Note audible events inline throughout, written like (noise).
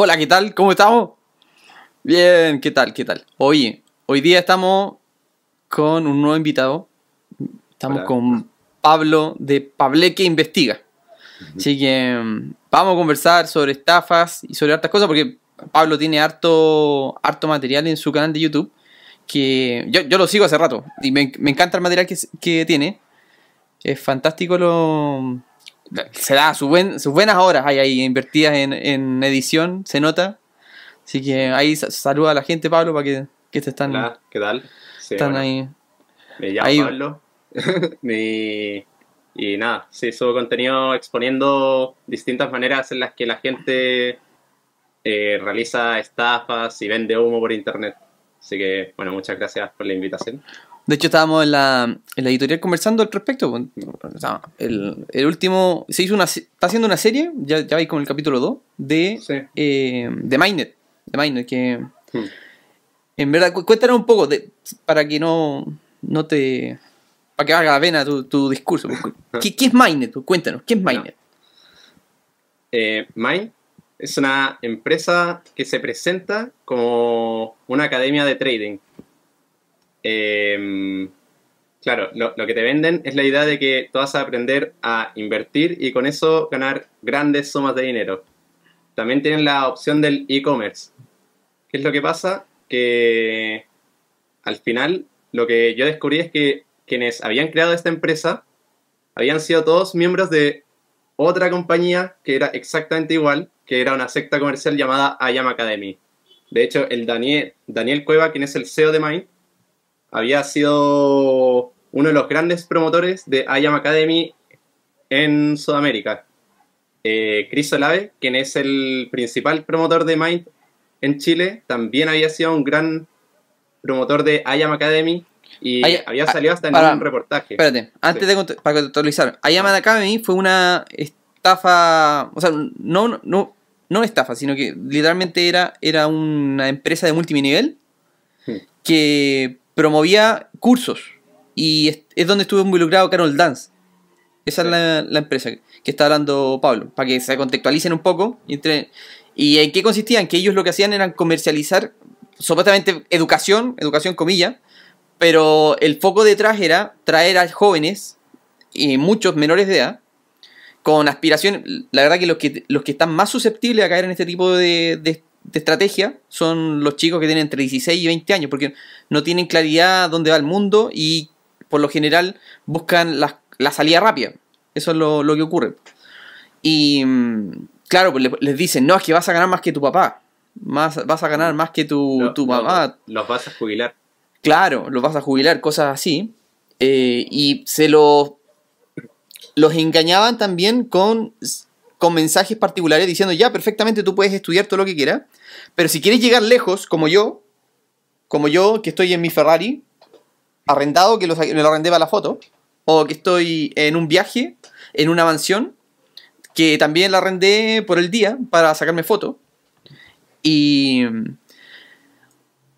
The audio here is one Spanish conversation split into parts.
Hola, ¿qué tal? ¿Cómo estamos? Bien, ¿qué tal? ¿Qué tal? Oye, hoy día estamos con un nuevo invitado. Estamos Hola. con Pablo de Pableque Investiga. Así que mm, vamos a conversar sobre estafas y sobre hartas cosas porque Pablo tiene harto, harto material en su canal de YouTube que yo, yo lo sigo hace rato y me, me encanta el material que, que tiene. Es fantástico lo... Se da sus, buen- sus buenas horas hay ahí invertidas en, en edición, se nota. Así que ahí sa- saluda a la gente, Pablo, para que, que te están, Hola, ¿qué tal? Sí, están bueno, ahí. Me llamo ahí. Pablo. (laughs) Mi- Y nada, sí, subo contenido exponiendo distintas maneras en las que la gente eh, realiza estafas y vende humo por internet. Así que, bueno, muchas gracias por la invitación. De hecho, estábamos en la, en la editorial conversando al respecto. pues, O sea, el, el último. Se hizo una. Está haciendo una serie, ya, ya vais con el capítulo 2, de, Sí. eh, de Mainnet. De Mainnet, que. Hmm. En verdad, cu- cuéntanos un poco de, para que no, no te. Para que valga la pena tu, tu discurso. (laughs) ¿Qué, qué es Mainnet? Cuéntanos, ¿qué es. Mainnet? Eh, Mine es una empresa que se presenta como una academia de trading. Eh, claro, lo, lo que te venden es la idea de que tú vas a aprender a invertir y con eso ganar grandes sumas de dinero. También tienen la opción del e-commerce. ¿Qué es lo que pasa? Que al final lo que yo descubrí es que quienes habían creado esta empresa habían sido todos miembros de otra compañía que era exactamente igual, que era una secta comercial llamada IAM Academy. De hecho, el Daniel, Daniel Cueva, quien es el CEO de Mind, había sido uno de los grandes promotores de IAM Academy en Sudamérica. Eh, Chris Olave, quien es el principal promotor de Mind en Chile, también había sido un gran promotor de IAM Academy y había ah, salido hasta en para- un reportaje. Espérate, antes Sí. de para contextualizar, Ayama Academy fue una estafa, o sea, no, no, no una estafa, sino que literalmente era, era una empresa de multinivel Hmm. que promovía cursos y es, es donde estuvo involucrado Carol Dance. Esa Sí. es la, la empresa que está hablando Pablo, para que se contextualicen un poco. Y, entre- ¿Y en qué consistían? Que ellos lo que hacían era comercializar supuestamente educación, educación comillas, pero el foco detrás era traer a jóvenes, y muchos menores de edad, con aspiración. La verdad que los que, los que están más susceptibles a caer en este tipo de, de- de estrategia son los chicos que tienen entre 16 y 20 años, porque no tienen claridad dónde va el mundo y por lo general buscan la, la salida rápida. Eso es lo, lo que ocurre. Y mm, claro, pues le- les dicen, no, es que vas a ganar más que tu papá. Más, vas a ganar más que tu, tu mamá, los vas a jubilar. Claro, los vas a jubilar, cosas así. Eh, y se los, los engañaban también con, con mensajes particulares diciendo, ya, perfectamente tú puedes estudiar todo lo que quieras, pero si quieres llegar lejos, como yo, como yo, que estoy en mi Ferrari, arrendado, que me lo arrendé para la foto, o que estoy en un viaje, en una mansión, que también la arrendé por el día para sacarme fotos, y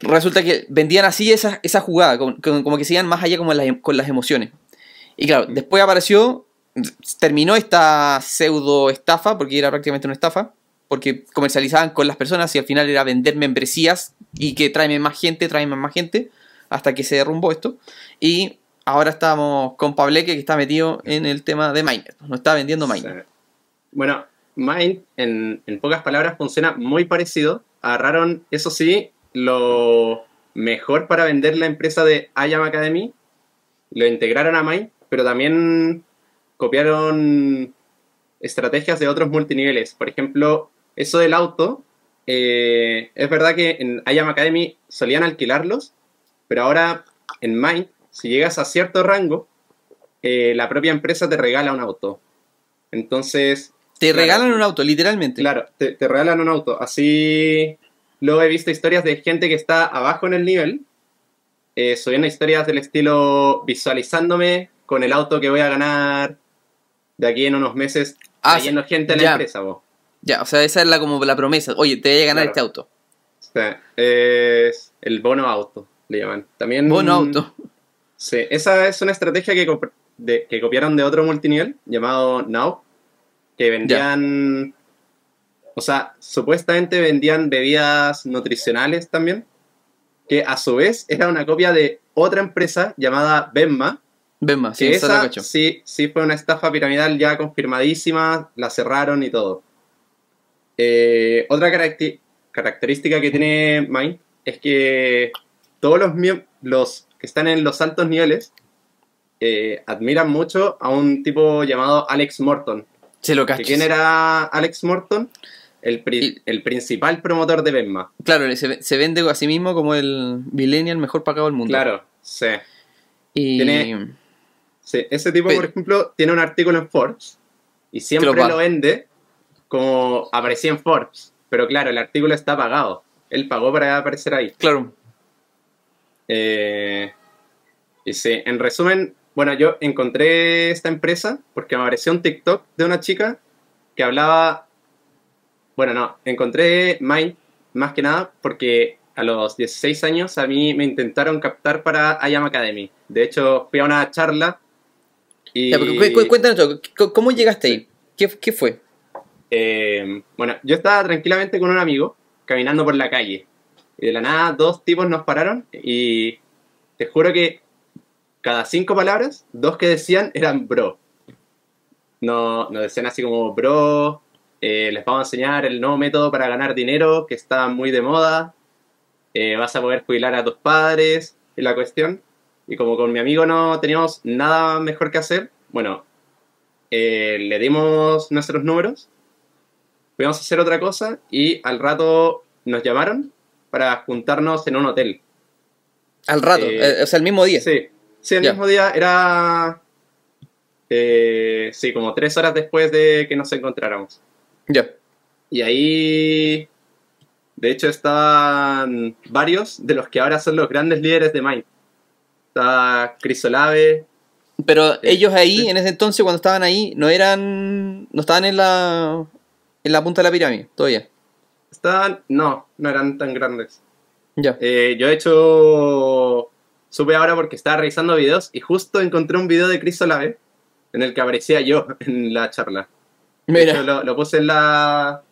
resulta que vendían así esa, esa jugada, como, como- que se iban más allá como en las em- con las emociones. Y claro, después apareció, terminó esta pseudo estafa, porque era prácticamente una estafa, porque comercializaban con las personas y al final era vender membresías y que tráeme más gente, tráeme más gente, hasta que se derrumbó esto. Y ahora estamos con Pableque, que está metido en el tema de Miner, no está vendiendo Miner. Bueno, Mind, en, en pocas palabras, funciona muy parecido. Agarraron, eso sí, lo mejor para vender la empresa de IAM Academy, lo integraron a Mind, pero también copiaron estrategias de otros multiniveles. Por ejemplo, eso del auto, eh, es verdad que en IAM Academy solían alquilarlos, pero ahora en Mind, si llegas a cierto rango, eh, la propia empresa te regala un auto. Entonces, Te Claro. regalan un auto, literalmente. claro, te, te regalan un auto. Así, luego he visto historias de gente que está abajo en el nivel, eh, subiendo historias del estilo visualizándome con el auto que voy a ganar de aquí en unos meses, Ah, trayendo gente a la ya. empresa. vos. Ya, o sea, esa es la, como la promesa. Oye, te voy a ganar Claro. este auto. Es el bono auto, le llaman. También, Bono auto. Sí, esa es una estrategia que, de- que copiaron de otro multinivel llamado Now, que vendían O sea, supuestamente vendían bebidas nutricionales también, que a su vez era una copia de otra empresa llamada Benma. Benma, sí, esa la esa cacho. sí, sí fue una estafa piramidal ya confirmadísima, la cerraron y todo. Eh, otra característica que tiene Mind es que todos los, los que están en los altos niveles eh, admiran mucho a un tipo llamado Alex Morton. Se lo ¿Que cacho. ¿Quién era Alex Morton? El, pri- Y- el principal promotor de Benma. Claro, se, se vende a sí mismo como el millennial mejor pagado del mundo. Claro, sí. Y Tiene- Sí, ese tipo, Pero- por ejemplo, tiene un artículo en Forbes y siempre lo vende como aparecía en Forbes. Pero claro, el artículo está pagado. Él pagó para aparecer ahí. claro, Eh, y sí, en resumen, bueno, yo encontré esta empresa porque me apareció un TikTok de una chica que hablaba. Bueno, no, encontré Mind más que nada porque a los 16 años a mí me intentaron captar para IAM Academy. De hecho, fui a una charla y. Ya, cuéntanos ¿cómo llegaste ahí? ¿Qué, qué fue? Eh, bueno, yo estaba tranquilamente con un amigo caminando por la calle. Y de la nada, dos tipos nos pararon y te juro que cada cinco palabras, dos que decían eran bro. No, nos decían así como bro, eh, les vamos a enseñar el nuevo método para ganar dinero que está muy de moda. eh, vas a poder jubilar a tus padres y la cuestión. Y como con mi amigo no teníamos nada mejor que hacer, bueno, le dimos nuestros números fuimos a hacer otra cosa y al rato nos llamaron para juntarnos en un hotel. Al rato, Eh, eh, o sea, el mismo día. Sí, sí, el mismo día era... eh, sí, como tres horas después de que nos encontráramos. Ya. Y ahí, de hecho, estaban varios de los que ahora son los grandes líderes de Mind. Está Crisolave, Pero Sí, ellos ahí, en ese entonces, cuando estaban ahí, no eran. No estaban en la. En la punta de la pirámide, todavía. estaban... No, no eran tan grandes. Ya. Eh, yo de hecho supe ahora porque estaba revisando videos y justo encontré un video de Chris Olave en el que aparecía yo (laughs) en la charla. De hecho, Mira. lo, lo puse en la,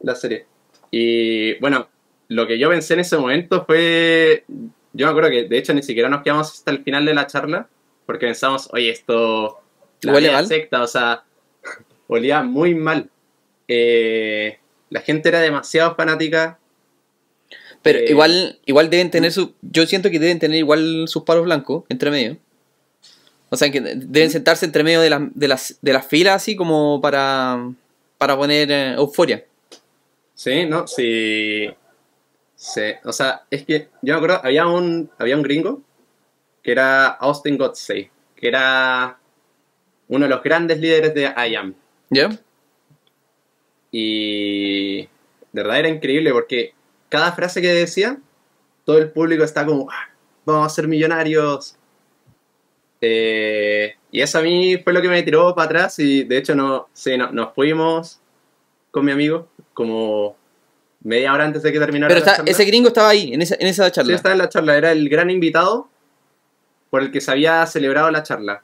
la serie. Y bueno, lo que yo pensé en ese momento fue. Yo me acuerdo que de hecho ni siquiera nos quedamos hasta el final de la charla porque pensamos, oye, esto. La ¿Huele mal? secta, o sea, (laughs) olía muy mal. Eh, la gente era demasiado fanática. Pero eh, igual, igual deben tener su. Yo siento que deben tener igual sus palos blancos entre medio. O sea, que deben sentarse entre medio de, las de, las, de las filas así como para, para poner eh, euforia. Sí, ¿no? Sí. Sí. O sea, es que yo me acuerdo, había un, había un gringo que era Austin Godsey, que era uno de los grandes líderes de IAM. ¿Ya? Y de verdad era increíble porque cada frase que decía, todo el público está como, "Ah, vamos a ser millonarios. Eh, y eso a mí fue lo que me tiró para atrás y de hecho no, sí, no- nos fuimos con mi amigo como media hora antes de que terminara Pero la está, charla. ese gringo estaba ahí, en esa, en esa Sí, charla. estaba en la charla, era el gran invitado por el que se había celebrado la charla.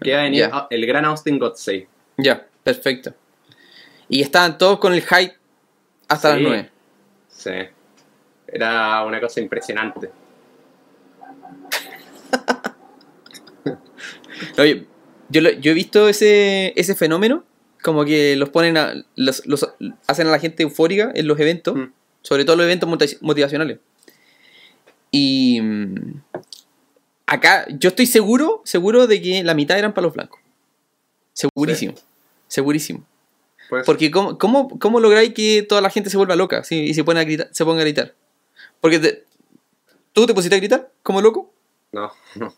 Que iba a venir el gran Austin Godsey. Ya, perfecto. Y estaban todos con el hype hasta las Sí. 9. Sí. Era una cosa impresionante. (laughs) Oye, yo, lo- yo he visto ese, ese fenómeno, como que los ponen a, los, los- hacen a la gente eufórica en los eventos, Mm. sobre todo los eventos motiva- motivacionales. Y mm, acá yo estoy seguro, seguro de que la mitad eran palos blancos. Segurísimo, segurísimo. Pues, Porque ¿cómo, cómo, cómo lográis que toda la gente se vuelva loca ¿sí? y se, pone a gritar, se ponga a gritar? Porque te- tú te pusiste a gritar como loco, No, (laughs) no,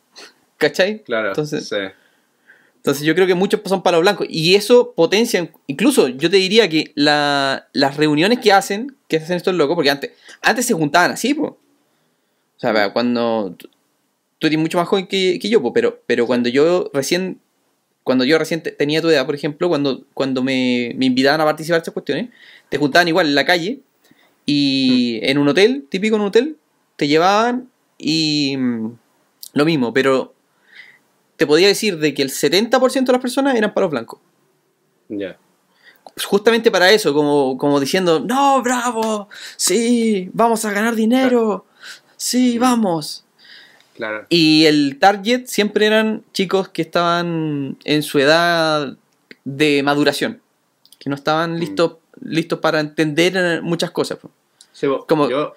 ¿cachai? claro. Entonces- sí. Entonces yo creo que muchos son palos blancos. Y eso potencia, incluso yo te diría que la- las reuniones que hacen, que hacen estos locos, porque antes, antes se juntaban así, po. O sea, cuando tú tú eres mucho más joven que, que yo, po, pero, pero cuando yo recién, cuando yo recién te- tenía tu edad, por ejemplo, cuando, cuando me, me invitaban a participar en estas cuestiones, te juntaban igual en la calle y en un hotel, típico en un hotel, te llevaban y mm, lo mismo, pero te podía decir de que el 70% de las personas eran palos blancos. Ya. justamente para eso, como, como diciendo, no, bravo, sí, vamos a ganar dinero, sí, vamos. Claro. Y el target siempre eran chicos que estaban en su edad de maduración, que no estaban Mm. listos, listos para entender muchas cosas. Sí, Como- yo,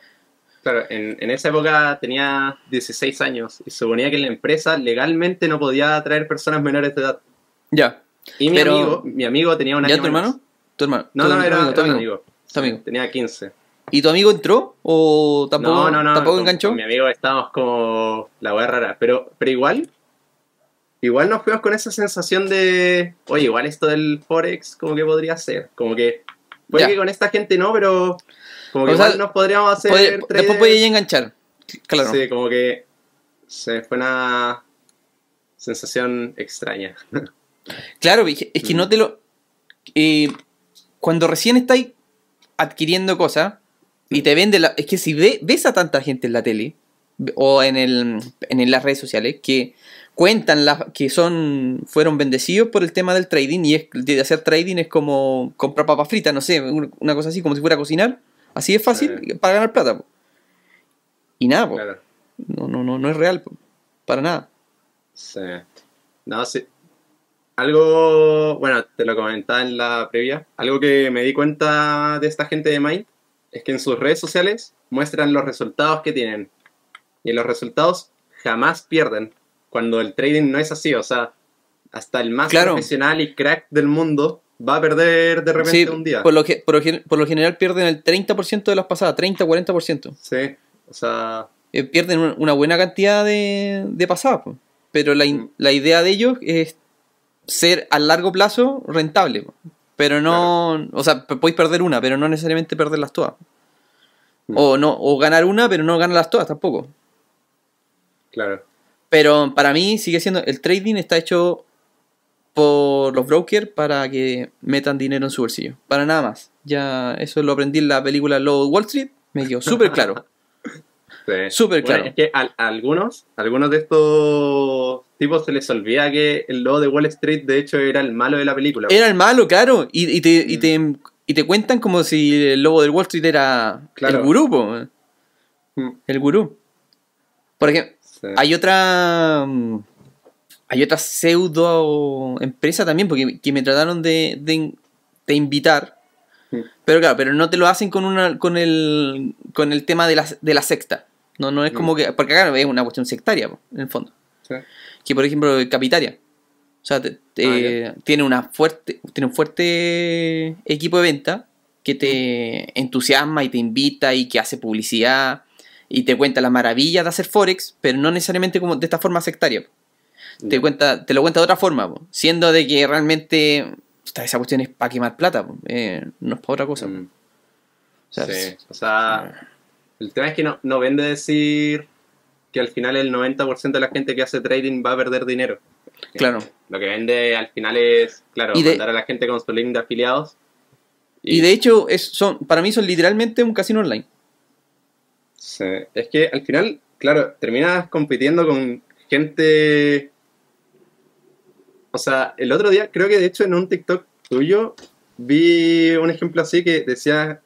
claro, en, en esa época tenía 16 años y suponía que la empresa legalmente no podía atraer personas menores de edad. Ya. Y mi Pero- amigo, mi amigo tenía un año ¿Ya tu hermano? Tu hermano. No, Tu no, ami- era, tu amigo. Tu amigo. Tenía 15. ¿Y tu amigo entró o tampoco, no, no, no. tampoco con- enganchó? con mi amigo estábamos como la wea rara. Pero, pero igual, igual nos fuimos con esa sensación de, oye, igual esto del Forex, como que podría ser. Como que, puede Ya. que con esta gente no, pero como que O sea, igual nos podríamos hacer. Puede- después podía enganchar. Claro. Sí, como que se fue una sensación extraña. (laughs) Claro, es que es que Mm. no te lo. eh, cuando recién estáis adquiriendo cosas y te vende la. Es que si ve- ves a tanta gente en la tele o en, el, en las redes sociales que cuentan la- que son fueron bendecidos por el tema del trading y es de hacer trading es como comprar papas fritas, no sé, un- una cosa así como si fuera a cocinar, así es fácil para ganar plata. po. Y nada, po. Claro. no, no, no, no es real, po. para nada. Sí. No, sí. Algo, bueno, te lo comentaba en la previa, algo que me di cuenta de esta gente de Mind es que en sus redes sociales muestran los resultados que tienen. Y en los resultados jamás pierden. Cuando el trading no es así, o sea, hasta el más Claro. profesional y crack del mundo va a perder de repente Sí, un día. Por lo, que, por, lo, gen- por lo general pierden el 30% de las pasadas, 30-40%. Sí, o sea, Eh, pierden una, buena cantidad de, de pasadas. Pero la, Mm. la idea de ellos es ser a largo plazo rentable. Pero no. O sea, podéis perder una, pero no necesariamente perderlas todas. Mm. O, no, o ganar una, pero no ganarlas todas tampoco. claro. Pero para mí sigue siendo. El trading está hecho por los brokers para que metan dinero en su bolsillo. Para nada más. Ya eso lo aprendí en la película Low Wall Street. Me quedó súper claro. (laughs) Sí. Súper Bueno, claro. es que a, a algunos, a algunos de estos tipos se les olvida que el lobo de Wall Street de hecho era el malo de la película. Era el malo, claro. Y, y te, y, Mm. te, y te cuentan como si el lobo del Wall Street era Claro. el gurú. po. Mm, El gurú. Por ejemplo, sí. hay otra. mm, Hay otra pseudo empresa también, porque que me trataron de, de, de invitar. Mm. Pero claro, pero no te lo hacen con una con el con el tema de la, de la secta. No, no es Mm. como que. Porque acá es una cuestión sectaria, po, en el fondo. Sí. Que por ejemplo, Capitaria. O sea, te- te- Ah, tiene una fuerte. Tiene un fuerte equipo de venta que te entusiasma y te invita y que hace publicidad y te cuenta las maravillas de hacer Forex, pero no necesariamente como de esta forma sectaria. Te, cuenta, te lo cuenta de otra forma, po, siendo de que realmente esa cuestión es para quemar plata, eh, no es para otra cosa. Mm, O sea, sí. es- O sea, el tema es que no, no vende decir que al final el 90% de la gente que hace trading va a perder dinero. Claro. Lo que vende al final es, claro, de- mandar a la gente con su link de afiliados. Y de hecho, es, son, para mí son literalmente un casino online. Sí, Es que al final, claro, terminas compitiendo con gente. O sea, el otro día, creo que de hecho en un TikTok tuyo, vi un ejemplo así que decía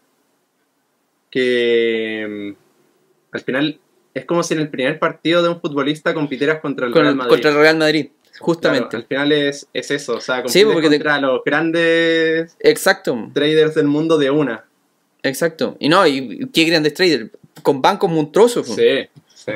que mm, al final es como si en el primer partido de un futbolista compitieras contra el Con Real Madrid. contra el Real Madrid, Claro, justamente. al final es, es eso, o sea, Sí, porque te- contra los grandes Exacto, traders del mundo de una. exacto. Y no, y qué grandes traders, con bancos monstruosos. Sí, sí.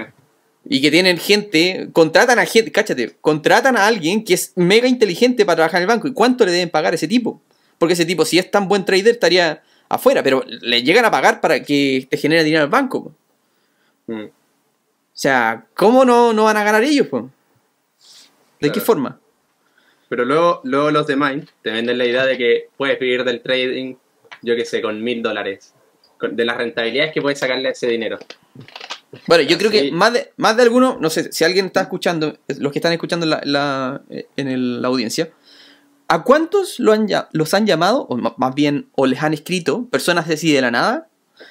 Y que tienen gente, contratan a gente, cáchate, contratan a alguien que es mega inteligente para trabajar en el banco. ¿Y cuánto le deben pagar a ese tipo? Porque ese tipo, si es tan buen trader, estaría afuera, pero le llegan a pagar para que te genere dinero al banco. Mm. O sea, ¿cómo no, no van a ganar ellos? po? ¿De qué forma? Pero luego, luego los de Mind te venden la idea de que puedes vivir del trading, yo qué sé, con mil dólares. De las rentabilidades que puedes sacarle a ese dinero. Bueno, yo creo que más de, más de alguno, no sé, si alguien está escuchando, los que están escuchando la, la- en el- la audiencia, ¿a cuántos lo han, los han llamado, o más bien, o les han escrito, personas así de la nada,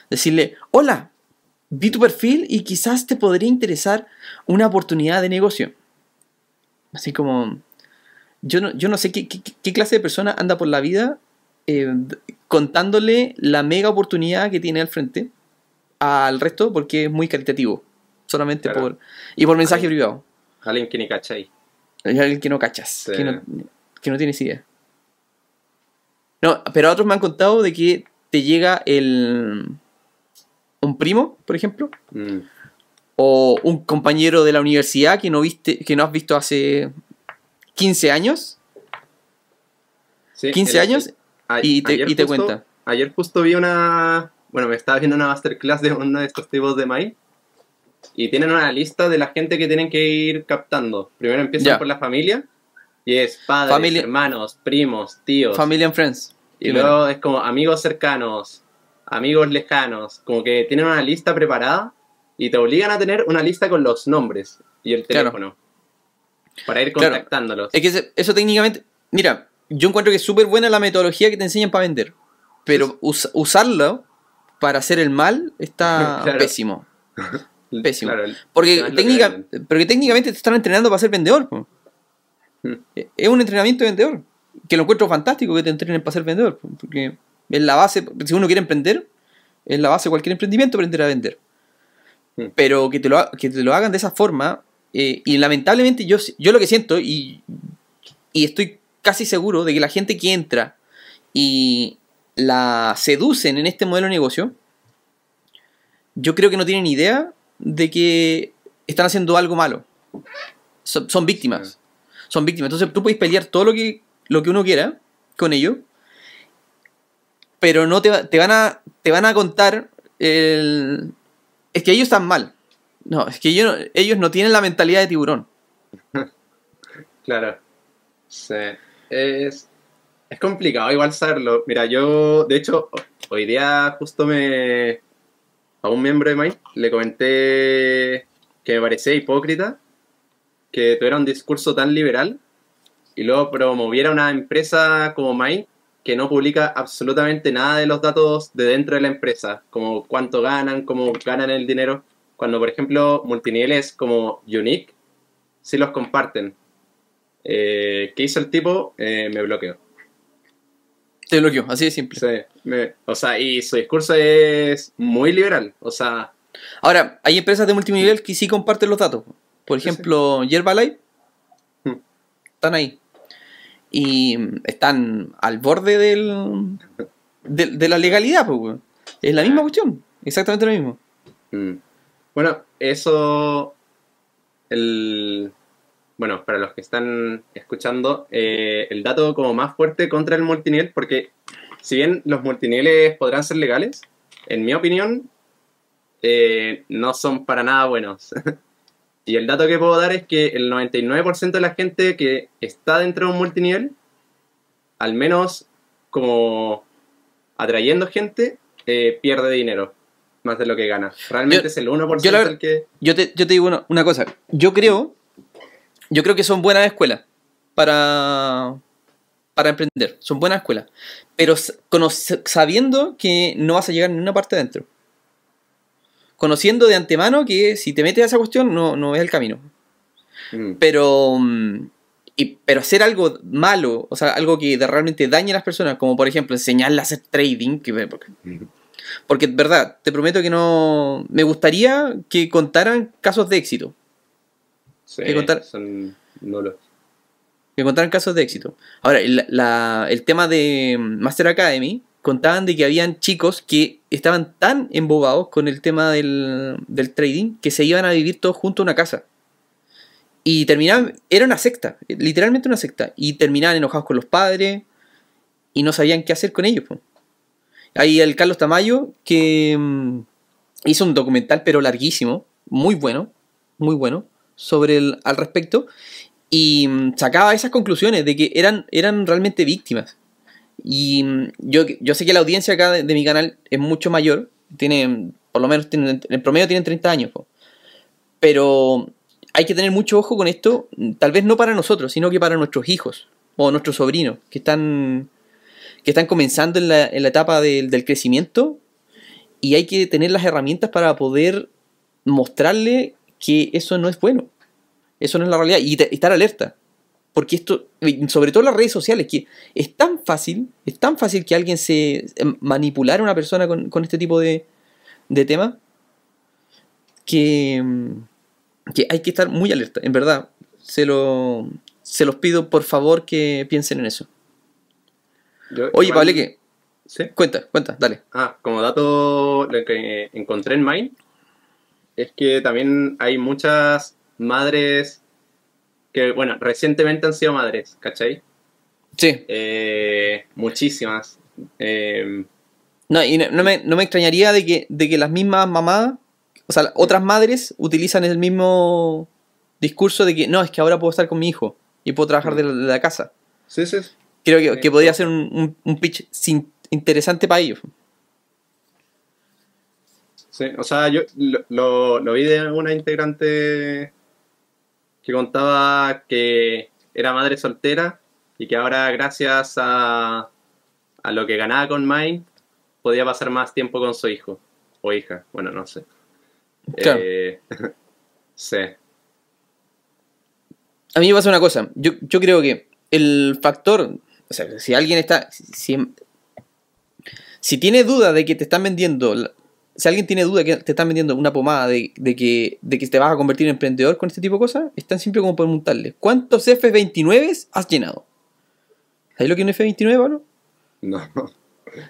decirle, hola, vi tu perfil y quizás te podría interesar una oportunidad de negocio? Así como, yo no, yo no sé qué, qué- qué clase de persona anda por la vida eh, contándole la mega oportunidad que tiene al frente al resto porque es muy caritativo. Solamente Claro. por. Y por mensaje privado. Alguien que ni cachai. Hay alguien que no cachas, Sí. que, no, que no tienes idea. No, pero otros me han contado de que te llega el. Un primo, por ejemplo, Mm. o un compañero de la universidad que no viste, que no has visto hace 15 años, Sí, 15 el- años, a- y te- cuenta. Ayer justo vi una. Bueno, me estaba viendo una masterclass de uno de estos tipos de maíz. Y tienen una lista de la gente que tienen que ir captando. Primero empiezan por la familia. Y es padres, Familia- hermanos, primos, tíos. Family and Friends. y primero. luego es como amigos cercanos, amigos lejanos. Como que tienen una lista preparada. Y te obligan a tener una lista con los nombres y el Claro. teléfono. Para ir Claro. contactándolos. Es que eso técnicamente. Mira, yo encuentro que es súper buena la metodología que te enseñan para vender. Pero us- usarlo para hacer el mal está (laughs) Claro. pésimo. (laughs) pésimo. Porque, técnica, porque técnicamente te están entrenando para ser vendedor. po. Hmm. Es un entrenamiento de vendedor. Que lo encuentro fantástico que te entrenen para ser vendedor. po, Porque es la base, si uno quiere emprender, es la base de cualquier emprendimiento aprender a vender. Hmm. Pero que te, lo, que te lo hagan de esa forma, eh, y lamentablemente yo, yo lo que siento, y, y estoy casi seguro de que la gente que entra y la seducen en este modelo de negocio, yo creo que no tienen idea de que están haciendo algo malo. Son, son víctimas. Son víctimas. Entonces tú puedes pelear todo lo que, lo que uno quiera con ellos, pero no te, te, van, a, te van a contar el... Es que ellos están mal. No, es que ellos, ellos no tienen la mentalidad de tiburón. (laughs) Claro. Sí. Es, es complicado igual saberlo. Mira, yo, de hecho, hoy día justo me... A un miembro de Mike le comenté que me parecía hipócrita que tuviera un discurso tan liberal y luego promoviera una empresa como Mike que no publica absolutamente nada de los datos de dentro de la empresa, como cuánto ganan, cómo ganan el dinero, cuando por ejemplo multiniveles como Unique sí los comparten. Eh, ¿Qué hizo el tipo? Eh, me bloqueó. Te bloqueó, así de simple. Sí, me- o sea, y su discurso es muy liberal. O sea, Ahora, hay empresas de multinivel que sí comparten los datos. Por ejemplo, Yerbalife. Hmm. Están ahí. Y están al borde del, de, de la legalidad, pues. Es la misma cuestión. Exactamente lo mismo. mm. bueno, eso. El, bueno, para los que están escuchando, eh, el dato como más fuerte contra el multinivel, porque si bien los multiniveles podrán ser legales, en mi opinión, eh, no son para nada buenos. (laughs) y el dato que puedo dar es que el 99% de la gente que está dentro de un multinivel, al menos como atrayendo gente, eh, pierde dinero más de lo que gana. Realmente Yo- es el 1% yo la- el que... Yo te, yo te digo una, una cosa. Yo creo. Yo creo que son buenas escuelas para. Para emprender. Son buenas escuelas. Pero sabiendo que no vas a llegar en una parte adentro. Conociendo de antemano que si te metes a esa cuestión no, no es el camino. Mm, Pero. mm, Y, pero hacer algo malo, o sea, algo que realmente dañe a las personas, como por ejemplo enseñarle a hacer trading, que, porque, porque es verdad, te prometo que no. Me gustaría que contaran casos de éxito. sí, que contar- son nulos. Que contaran casos de éxito. Ahora, la- el tema de Master Academy, contaban de que habían chicos que estaban tan embobados con el tema del, del trading que se iban a vivir todos juntos en una casa. Y terminaban, era una secta, literalmente una secta. Y terminaban enojados con los padres y no sabían qué hacer con ellos. Hay el Carlos Tamayo que mm, hizo un documental, pero larguísimo, muy bueno, muy bueno, sobre el, al respecto. Y mm, sacaba esas conclusiones de que eran, eran realmente víctimas. Y mm, yo, yo sé que la audiencia acá de, mi canal es mucho mayor, tiene, por lo menos en promedio tienen 30 años. Pero hay que tener mucho ojo con esto, tal vez no para nosotros, sino que para nuestros hijos o nuestros sobrinos que están, que están comenzando en la, en la etapa del, del crecimiento y hay que tener las herramientas para poder mostrarle que eso no es bueno. Eso no es la realidad y estar alerta. Porque esto, sobre todo las redes sociales, que es tan fácil, es tan fácil que alguien se manipular a una persona con, con este tipo de, de temas, que, que hay que estar muy alerta, en verdad. Se, lo, se los pido por favor que piensen en eso. Yo Oye, Pablo, que ¿Sí? cuenta, cuenta, dale. Ah, como dato lo que encontré en Mind es que también hay muchas madres que, bueno, recientemente han sido madres, ¿cachai? Sí, Eh, muchísimas. Eh, no, y no, no me, no me extrañaría de que, de que las mismas mamás, o sea, otras madres utilizan el mismo discurso de que no, es que ahora puedo estar con mi hijo y puedo trabajar de la, de la casa. sí, sí. Creo que, que podría ser un, un, un pitch sin- interesante para ellos. Sí, o sea, yo lo, lo- lo vi de una integrante que contaba que era madre soltera y que ahora gracias a, a lo que ganaba con Mind podía pasar más tiempo con su hijo o hija, bueno, no sé. Claro. Eh, (laughs) sí, A mí me pasa una cosa. Yo, yo creo que el factor. O sea, si alguien está. Si, si tiene duda de que te están vendiendo. Si alguien tiene duda que te están vendiendo una pomada de, de que, de que te vas a convertir en emprendedor con este tipo de cosas, es tan simple como preguntarle: ¿Cuántos F29 has llenado? ¿Sabes lo que es un F29, Pablo? no. (laughs)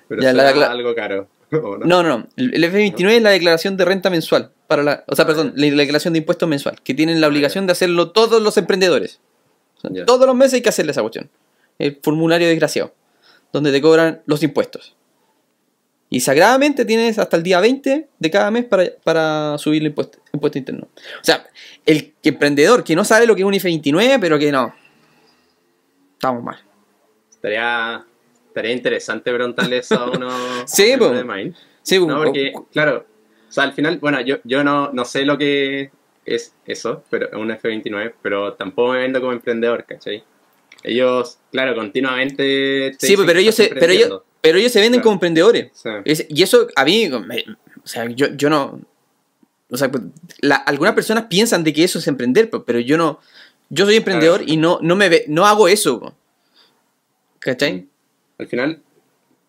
Pero Ya, la- algo caro. (laughs) ¿o no? No, no, no. El el F29 es la declaración de renta mensual. Para la, o sea, perdón, la declaración de impuestos mensual. Que tienen la Ah, obligación de hacerlo todos los emprendedores. O sea, Ya. Todos los meses hay que hacerle esa cuestión. El formulario desgraciado. Donde te cobran los impuestos. Y sagradamente tienes hasta el día 20 de cada mes para, para subir el impuesto, impuesto interno. O sea, el emprendedor que no sabe lo que es un F29, pero que no. Estamos mal. Estaría, estaría interesante preguntarle eso a uno (laughs) Sí, a un miembro po. de. Sí, No, porque, claro, o sea, al final, bueno, yo, yo no, no sé lo que es eso, pero un F29, pero tampoco me vendo como emprendedor, ¿cachai? Ellos, claro, continuamente... te Sí, dicen pero ellos, se, pero, ellos. Pero ellos se venden como emprendedores. Sí. Es- y eso a mí, me- o sea, yo, yo no, o sea, pues, la- algunas personas piensan de que eso es emprender, pues, pero yo no, yo soy emprendedor y no, no me ve- no hago eso, po. ¿cachai? Al final,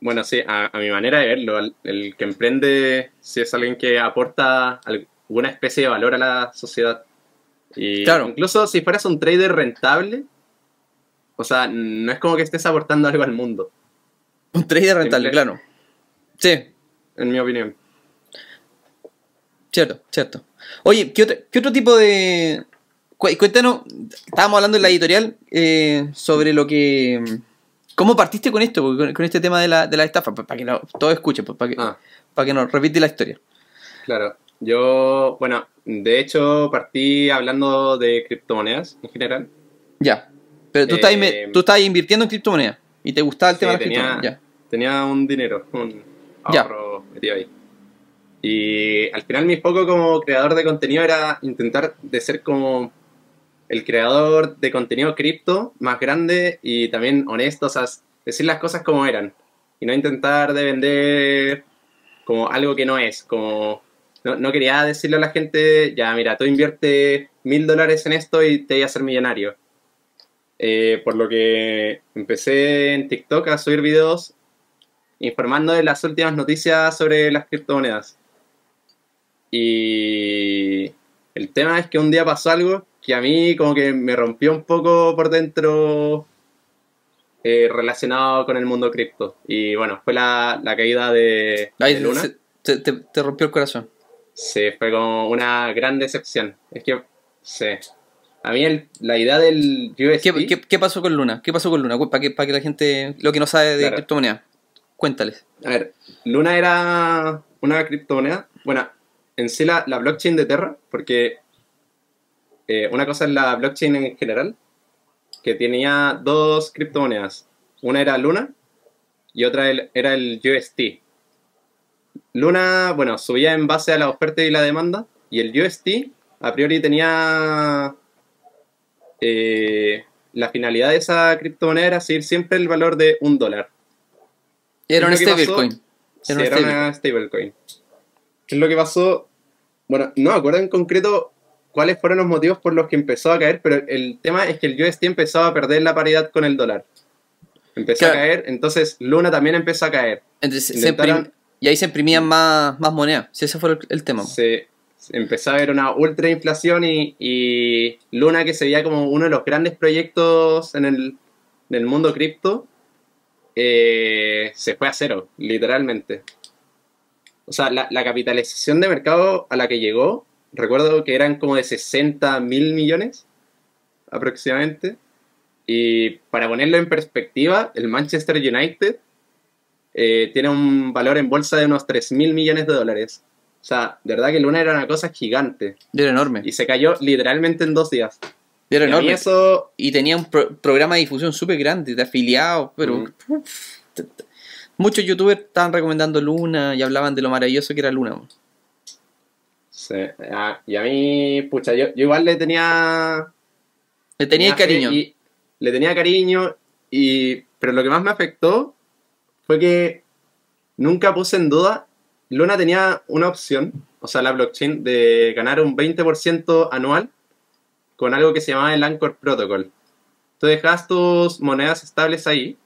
bueno, sí, a, a mi manera de verlo, el que emprende si es alguien que aporta alguna especie de valor a la sociedad. Y Claro. incluso si fueras un trader rentable, o sea, no es como que estés aportando algo al mundo, Un trader rentable, claro. Sí, en mi opinión. cierto, cierto. Oye, ¿qué otro, qué otro tipo de... cu- Cuéntanos, estábamos hablando en la editorial eh, sobre lo que... ¿Cómo partiste con esto, con, este tema de la, de la estafa? Para que todos escuchen, pues, para que, Ah. para que nos repite la historia. Claro, yo, bueno, de hecho partí hablando de criptomonedas en general. Ya. Pero tú, Eh, estás, tú estás invirtiendo en criptomonedas y te gustaba el Sí, tema de las tenía- criptomonedas. Tenía un dinero, un Ya. ahorro metido ahí. Y al final mi foco como creador de contenido era intentar de ser como el creador de contenido cripto más grande y también honesto, o sea, decir las cosas como eran. Y no intentar de vender como algo que no es, como... No, no quería decirle a la gente, ya mira, tú invierte mil dólares en esto y te voy a hacer millonario. Eh, por lo que empecé en TikTok a subir videos informando de las últimas noticias sobre las criptomonedas. Y el tema es que un día pasó algo que a mí como que me rompió un poco por dentro eh, relacionado con el mundo cripto. Y bueno, fue la, la caída de, Ay, de Luna. se- te, te- te rompió el corazón. Sí, fue como una gran decepción. Es que, sí. A mí el- la idea del USD... ¿Qué, qué, qué pasó con Luna? ¿Qué pasó con Luna? Para que, para que la gente, lo que no sabe de Claro. criptomonedas, cuéntales. A ver, Luna era una criptomoneda. Bueno, en sí la, la blockchain de Terra, porque eh, una cosa es la blockchain en general, que tenía dos criptomonedas. Una era Luna y otra el- era el UST. Luna, bueno, subía en base a la oferta y la demanda, y el UST a priori tenía eh, la finalidad de esa criptomoneda era seguir siempre el valor de un dólar. Era un ¿Qué es lo que pasó? stablecoin. Era era una stablecoin. ¿Qué es lo que pasó? Bueno, no me acuerdo en concreto cuáles fueron los motivos por los que empezó a caer, pero el tema es que el USD empezó a perder la paridad con el dólar. Empezó Claro. a caer, entonces Luna también empezó a caer. Entonces, se Intentaron- imprim- y ahí se imprimían más, más monedas. Si ese fue el, el tema. Se, se empezó a ver una ultra inflación y, Luna, que se veía como uno de los grandes proyectos en el, mundo cripto, eh, se fue a cero, literalmente. O sea, la, la capitalización de mercado a la que llegó, recuerdo que eran como de 60 mil millones aproximadamente. Y para ponerlo en perspectiva, el Manchester United eh, tiene un valor en bolsa de unos 3 mil millones de dólares. O sea, de verdad que Luna era una cosa gigante. Era enorme. Y se cayó literalmente en dos días. Era Y enorme. eso Y tenía un pro- programa de difusión súper grande, de afiliados, pero Mm. muchos youtubers estaban recomendando Luna y hablaban de lo maravilloso que era Luna. Sí, ah, y a mí, pucha, yo, yo igual le tenía. Le tenía cariño. y- le tenía cariño, y, pero lo que más me afectó fue que nunca puse en duda. Luna tenía una opción, o sea, la blockchain, de ganar un 20% anual con algo que se llamaba el Anchor Protocol. Tú dejas tus monedas estables ahí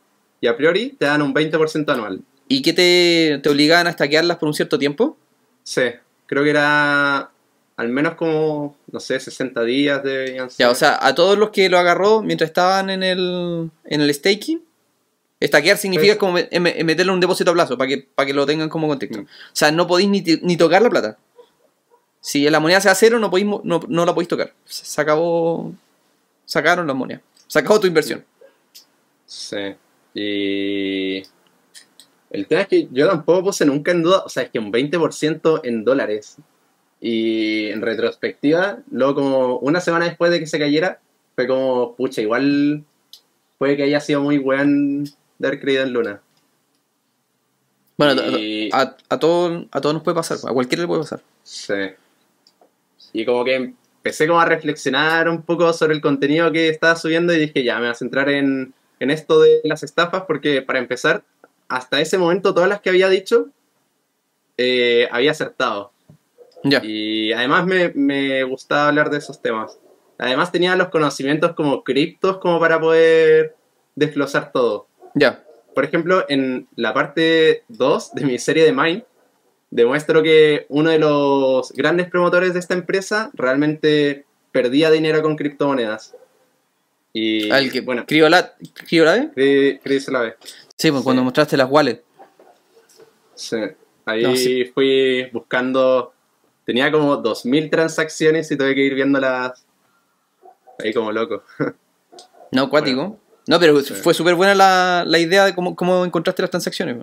y a priori te dan un 20% anual. ¿Y qué te, te obligaban a stackearlas por un cierto tiempo? Sí, creo que era al menos como, no sé, 60 días ser. Ya, o sea, a todos los que lo agarró mientras estaban en el, en el staking, stackear significa Pues- como em- em- meterle un depósito a plazo, para que, para que lo tengan como contexto. Mm. O sea, no podéis ni, ni tocar la plata. Si la moneda se da cero, no, podéis, no, no la podéis tocar. Se, acabó. Sacaron las monedas. Se acabó tu inversión. Sí. Y. El tema es que yo tampoco puse nunca en duda, o sea, es que un 20% en dólares. Y en retrospectiva, luego como una semana después de que se cayera, fue como, pucha, igual puede que haya sido muy weón dar creído en Luna. Bueno, a- Y- a, a, todos a todos nos puede pasar. A cualquiera le puede pasar. Sí. Y como que empecé como a reflexionar un poco sobre el contenido que estaba subiendo y dije, ya, me voy a centrar en, en esto de las estafas porque para empezar, hasta ese momento todas las que había dicho eh, había acertado. Ya. Y además me, me gustaba hablar de esos temas. Además tenía los conocimientos como criptos como para poder desglosar todo. Ya. Por ejemplo, en la parte 2 de mi serie de Mind, demuestro que uno de los grandes promotores de esta empresa realmente perdía dinero con criptomonedas. Y Al que, bueno, Criola- ¿Criolade? Cri-. Sí, pues Sí. cuando mostraste las wallets. Sí. Ahí No, sí. fui buscando. Tenía como 2000 transacciones y tuve que ir viéndolas ahí como loco. No, acuático. No, pero Sí. fue súper buena la, la idea de cómo, cómo encontraste las transacciones.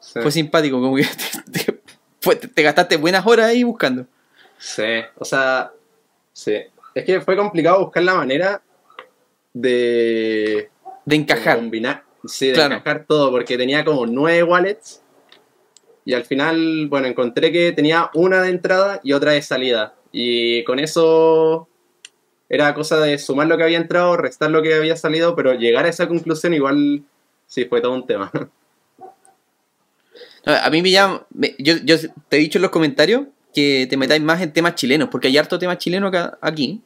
Sí. Fue simpático, como que (laughs) te, te- fue- te- te gastaste buenas horas ahí buscando. Sí, o sea, sí. Es que fue complicado buscar la manera de De encajar. combinar, sí, de Claro. encajar todo, porque tenía como nueve wallets y al final, bueno, encontré que tenía una de entrada y otra de salida. Y con eso era cosa de sumar lo que había entrado, restar lo que había salido, pero llegar a esa conclusión igual sí fue todo un tema. (laughs) No, A mí me llama. me- yo, yo te he dicho en los comentarios que te metáis más en temas chilenos, porque hay harto tema chileno acá, aquí.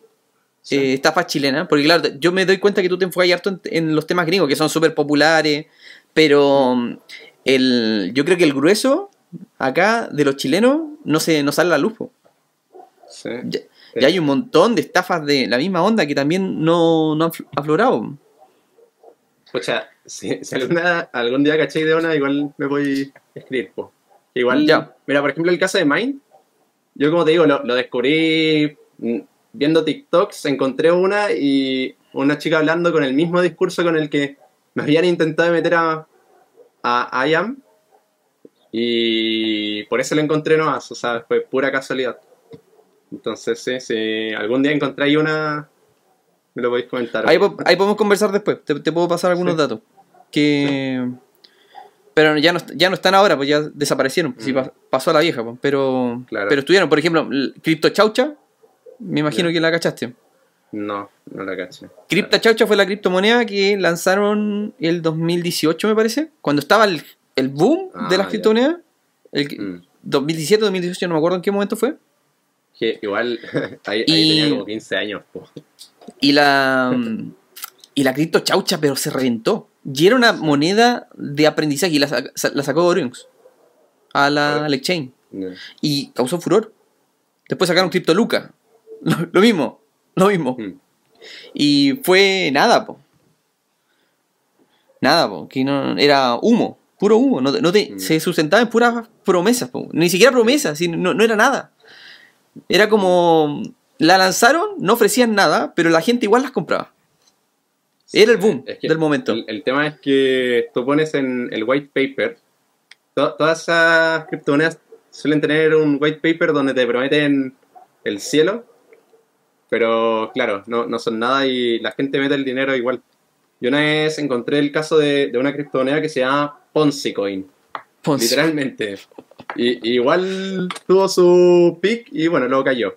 Sí. eh, estafas chilenas, porque claro, yo me doy cuenta que tú te enfocas harto en, en los temas gringos, que son súper populares, pero el, yo creo que el grueso acá de los chilenos no se no sale a la luz. Sí. Ya, ya hay un montón de estafas de la misma onda que también no, no han fl- aflorado. Pucha, si, si alguna, algún día caché de una, igual me voy a escribir. po. Igual, Ya. mira, por ejemplo, el caso de Mind, yo como te digo, lo, lo descubrí mm, viendo TikToks, encontré una y una chica hablando con el mismo discurso con el que me habían intentado meter a, a IAM y por eso lo encontré nomás, o sea, fue pura casualidad. Entonces, sí, si algún día encontré ahí una, me lo podéis comentar. Ahí, po- ahí podemos conversar después. Te, te puedo pasar algunos Sí. datos. Que. Pero ya no, ya no están ahora, pues ya desaparecieron. pues, Mm. pa- pasó a la vieja, pues, pero. Claro. Pero estuvieron, por ejemplo, Crypto Chaucha. Me imagino que la cachaste. No, no la caché. Crypto Chaucha fue la criptomoneda que lanzaron el 2018, me parece. Cuando estaba el, el boom de Ah, las criptomonedas. El Mm. 2017, 2018, no me acuerdo en qué momento fue. Que igual, (laughs) ahí, ahí Y- tenía como 15 años. po. Y la. Y la cripto chaucha, pero se reventó. Y era una moneda de aprendizaje y la, la sacó Orions a la, al exchange. No. Y causó furor. Después sacaron Crypto Luca. (laughs) Lo, lo mismo. Lo mismo. Mm. Y fue nada, po. Nada, po. Que no, era humo. Puro humo. No, no te- Mm. Se sustentaba en puras promesas, po. Ni siquiera promesas. No, no era nada. Era como. La lanzaron, no ofrecían nada, pero la gente igual las compraba. Era el boom Es que del momento. El, el tema es que tú pones en el white paper, to- todas esas criptomonedas suelen tener un white paper donde te prometen el cielo, pero claro, no, no son nada y la gente mete el dinero igual. Yo una vez encontré el caso de, de una criptomoneda que se llama Ponzi Coin, Ponzi. literalmente. Y, igual tuvo su pick y bueno, luego cayó.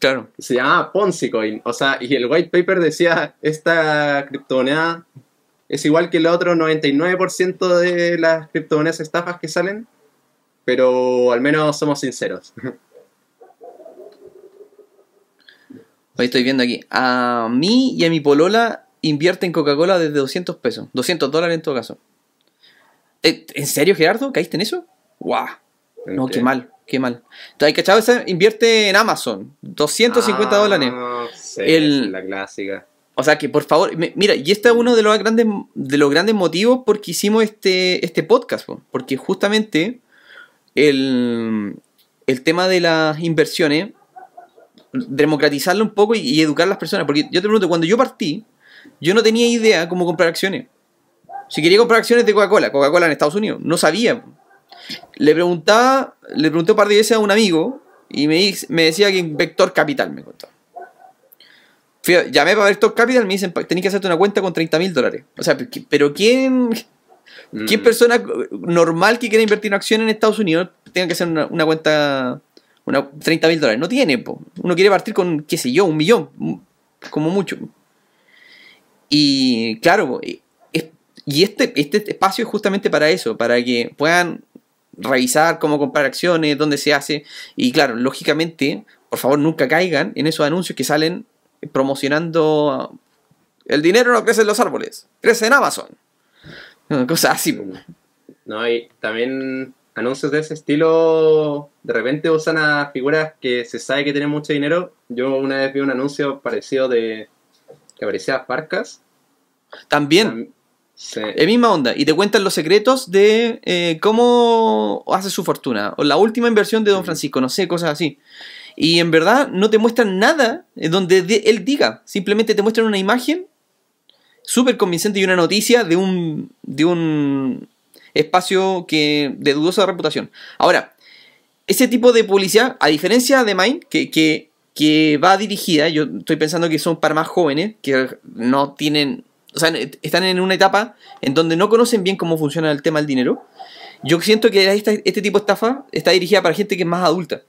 Claro. Se llamaba Ponzi Coin. O sea, y el white paper decía, esta criptomoneda es igual que el otro 99% de las criptomonedas estafas que salen, pero al menos somos sinceros. (laughs) Hoy estoy viendo aquí. A mí y a mi polola invierte en Coca-Cola desde 200 pesos. 200 dólares en todo caso. Eh, ¿En serio, Gerardo? ¿Caíste en eso? ¡Guau! No, qué mal, qué mal. Entonces, ¿cachado? Esa invierte en Amazon. 250 Ah, dólares. sí, El- la clásica. O sea que, por favor, mira, y este es uno de los grandes, de los grandes motivos por que hicimos este, este podcast. po. Porque justamente el, el tema de las inversiones, democratizarlo un poco y, y educar a las personas. Porque yo te pregunto, cuando yo partí, yo no tenía idea cómo comprar acciones. Si quería comprar acciones de Coca-Cola, Coca-Cola en Estados Unidos, no sabía. Le preguntaba, le pregunté un par de veces a un amigo y me, me decía que en Vector Capital me contaba. Fui a- llamé para Vector Capital y me dicen, "Pa- tenés que hacerte una cuenta con 30 mil dólares. O sea, ¿qué- pero ¿quién, ¿quién Mm, persona normal que quiera invertir en acciones en Estados Unidos tenga que hacer una, una cuenta, una 30 mil dólares? No tiene, po. Uno quiere partir con, qué sé yo, un millón, como mucho. Y claro, y este, este espacio es justamente para eso, para que puedan revisar cómo comprar acciones, dónde se hace. Y claro, lógicamente, por favor, nunca caigan en esos anuncios que salen promocionando el dinero no crece en los árboles, crece en Amazon. Cosas así. No, y también anuncios de ese estilo de repente usan a figuras que se sabe que tienen mucho dinero. Yo una vez vi un anuncio parecido de que aparecía Farcas. También, Tam- sí. es misma onda. Y te cuentan los secretos de eh, cómo hace su fortuna. O la última inversión de Don. Francisco, no sé, cosas así. Y en verdad no te muestran nada en donde de- él diga. Simplemente te muestran una imagen súper convincente y una noticia de un, de un espacio que, de dudosa reputación. Ahora, ese tipo de publicidad, a diferencia de Mine, que, que, que va dirigida, yo estoy pensando que son para más jóvenes, que no tienen, o sea, están en una etapa en donde no conocen bien cómo funciona el tema del dinero. Yo siento que este tipo de estafa está dirigida para gente que es más adulta.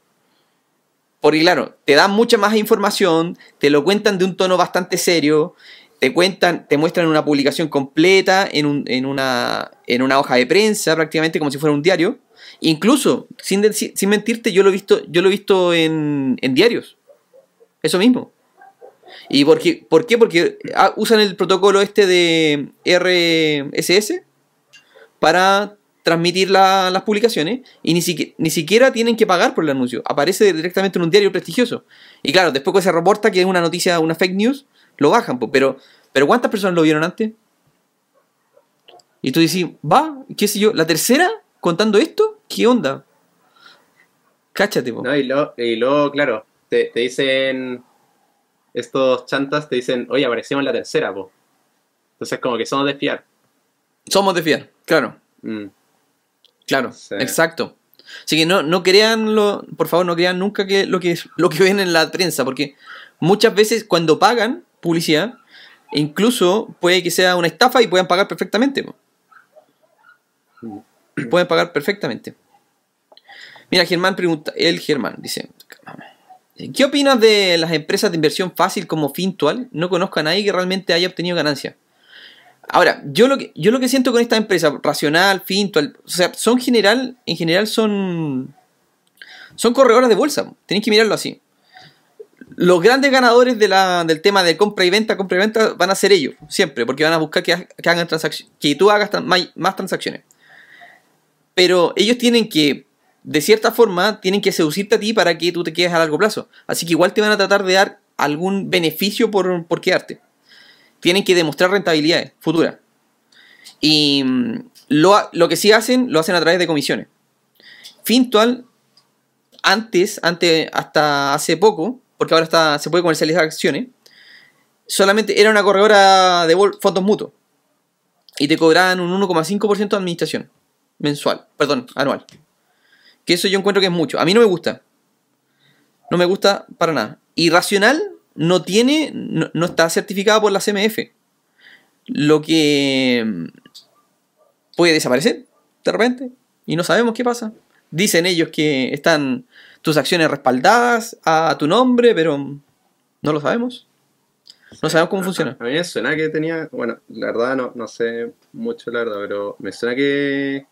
Porque claro, te dan mucha más información, te lo cuentan de un tono bastante serio, te cuentan, te muestran una publicación completa en, un- en una, en una hoja de prensa, prácticamente como si fuera un diario. Incluso, sin, sin mentirte, yo lo he visto, yo lo he visto en, en diarios. Eso mismo. ¿Y por qué? ¿Por qué? Porque ah, usan el protocolo este de RSS para transmitir la- las publicaciones y ni, siqui- ni siquiera tienen que pagar por el anuncio. Aparece directamente en un diario prestigioso. Y claro, después que se reporta que es una noticia, una fake news, lo bajan. Pero, pero ¿cuántas personas lo vieron antes? Y tú dices, va, qué sé yo, la tercera contando esto, ¿qué onda? Cáchate, po. No, y, luego, y luego, claro, te, te dicen, estos chantas te dicen, oye, aparecimos en la tercera, po. Entonces como que somos de fiar. Somos de fiar, claro. Mm. Claro, Sí. exacto. Así que no, no crean, lo, por favor, no crean nunca que lo, que lo que ven en la prensa, porque muchas veces cuando pagan publicidad, incluso puede que sea una estafa y puedan pagar perfectamente. po. Pueden pagar perfectamente. Mira, Germán pregunta, el Germán dice, ¿qué opinas de las empresas de inversión fácil como Fintual? No conozco a nadie que realmente haya obtenido ganancias. Ahora, yo lo que, yo lo que siento con esta empresa, Racional, Fintual, o sea, son general, en general son, son corredoras de bolsa. Tenéis que mirarlo así. Los grandes ganadores del tema de compra y venta, compra y venta, van a ser ellos, siempre, porque van a buscar que, ha- que que tú hagas más transacciones. Pero ellos tienen que, de cierta forma, tienen que seducirte a ti para que tú te quedes a largo plazo. Así que igual te van a tratar de dar algún beneficio por, por quedarte. Tienen que demostrar rentabilidades futuras. Y mm, lo, lo que sí hacen, lo hacen a través de comisiones. Fintual, antes, antes, hasta hace poco, porque ahora está, se puede comercializar acciones, solamente era una corredora de fondos mutuos. Y te cobraban un 1,5% de administración mensual, perdón, anual. Que eso yo encuentro que es mucho. A mí no me gusta. No me gusta para nada. Y Racional no tiene, no, no está certificada por la CMF. Lo que mm, puede desaparecer de repente y no sabemos qué pasa. Dicen ellos que están tus acciones respaldadas a tu nombre, pero no lo sabemos. No sabemos cómo funciona. A mí me suena que tenía, bueno, la verdad no, no sé mucho la verdad, pero me suena que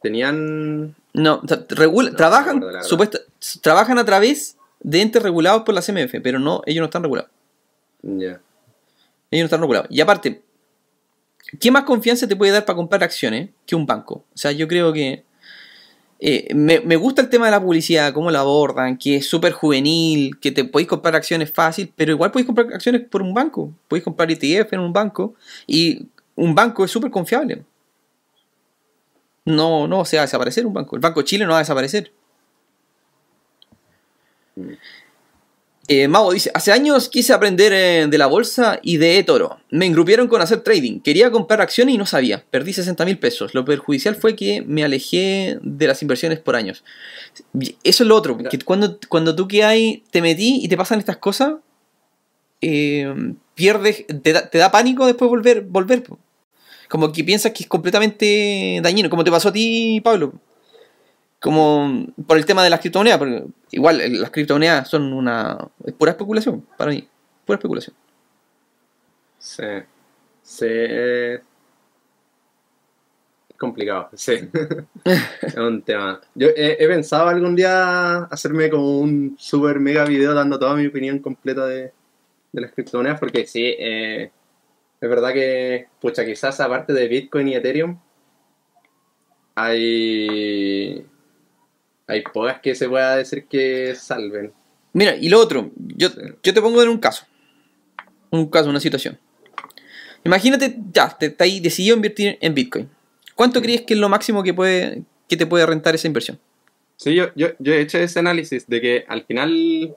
tenían... No, tra- regula- No, trabajan, acuerdo, supuesta- trabajan a través de entes regulados por la CMF, pero no, ellos no están regulados. Ya. Ellos no están regulados. Y aparte, ¿qué más confianza te puede dar para comprar acciones que un banco? O sea, yo creo que eh, me, me gusta el tema de la publicidad, cómo la abordan, que es súper juvenil, que te podéis comprar acciones fácil, pero igual podéis comprar acciones por un banco. Podéis comprar ETF en un banco y un banco es súper confiable. No, no se va a desaparecer un banco. El Banco de Chile no va a desaparecer. Mm. Eh, Mago dice, hace años quise aprender eh, de la bolsa y de eToro. Me engrupieron con hacer trading. Quería comprar acciones y no sabía. Perdí 60 mil pesos. Lo perjudicial fue que me alejé de las inversiones por años. Eso es lo otro. Que cuando, cuando tú que hay, te metí y te pasan estas cosas, eh, pierdes, te da, te da pánico después volver, volver. Como que piensas que es completamente dañino, como te pasó a ti, Pablo. Como por el tema de las criptomonedas, porque igual eh, las criptomonedas son una. es pura especulación para mí. Pura especulación. Sí. Sí. Es complicado, sí. (laughs) es un tema. Yo he, he pensado algún día hacerme como un super mega video dando toda mi opinión completa de, de las criptomonedas, porque sí, eh, es verdad que, pucha, quizás aparte de Bitcoin y Ethereum, hay. Hay pocas que se pueda decir que salven. Mira, y lo otro, yo, Sí. yo te pongo en un caso. Un caso, una situación. Imagínate, ya, te está ahí decidido invertir en Bitcoin. ¿Cuánto crees que es lo máximo que, puede, que te puede rentar esa inversión? Sí, yo, yo, yo he hecho ese análisis de que al final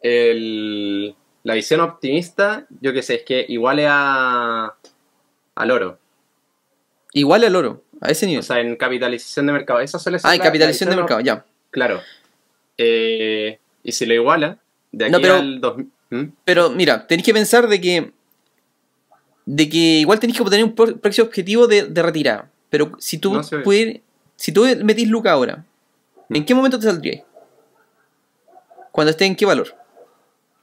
el- la visión optimista, yo qué sé, es que iguale a, al oro. Igual al oro, a ese nivel. O sea, en capitalización de mercado. Esa suele ser ah, en la- capitalización de mercado, ya. Claro. Eh, y si lo iguala, de aquí No, pero- al 2000... ¿Mm? Pero mira, tenéis que pensar de que. De que igual tenéis que obtener un precio objetivo de, de retirada. Pero si tú No puedes- Si tú metís Luca ahora, ¿en Mm. qué momento te saldríais? Cuando esté en qué valor.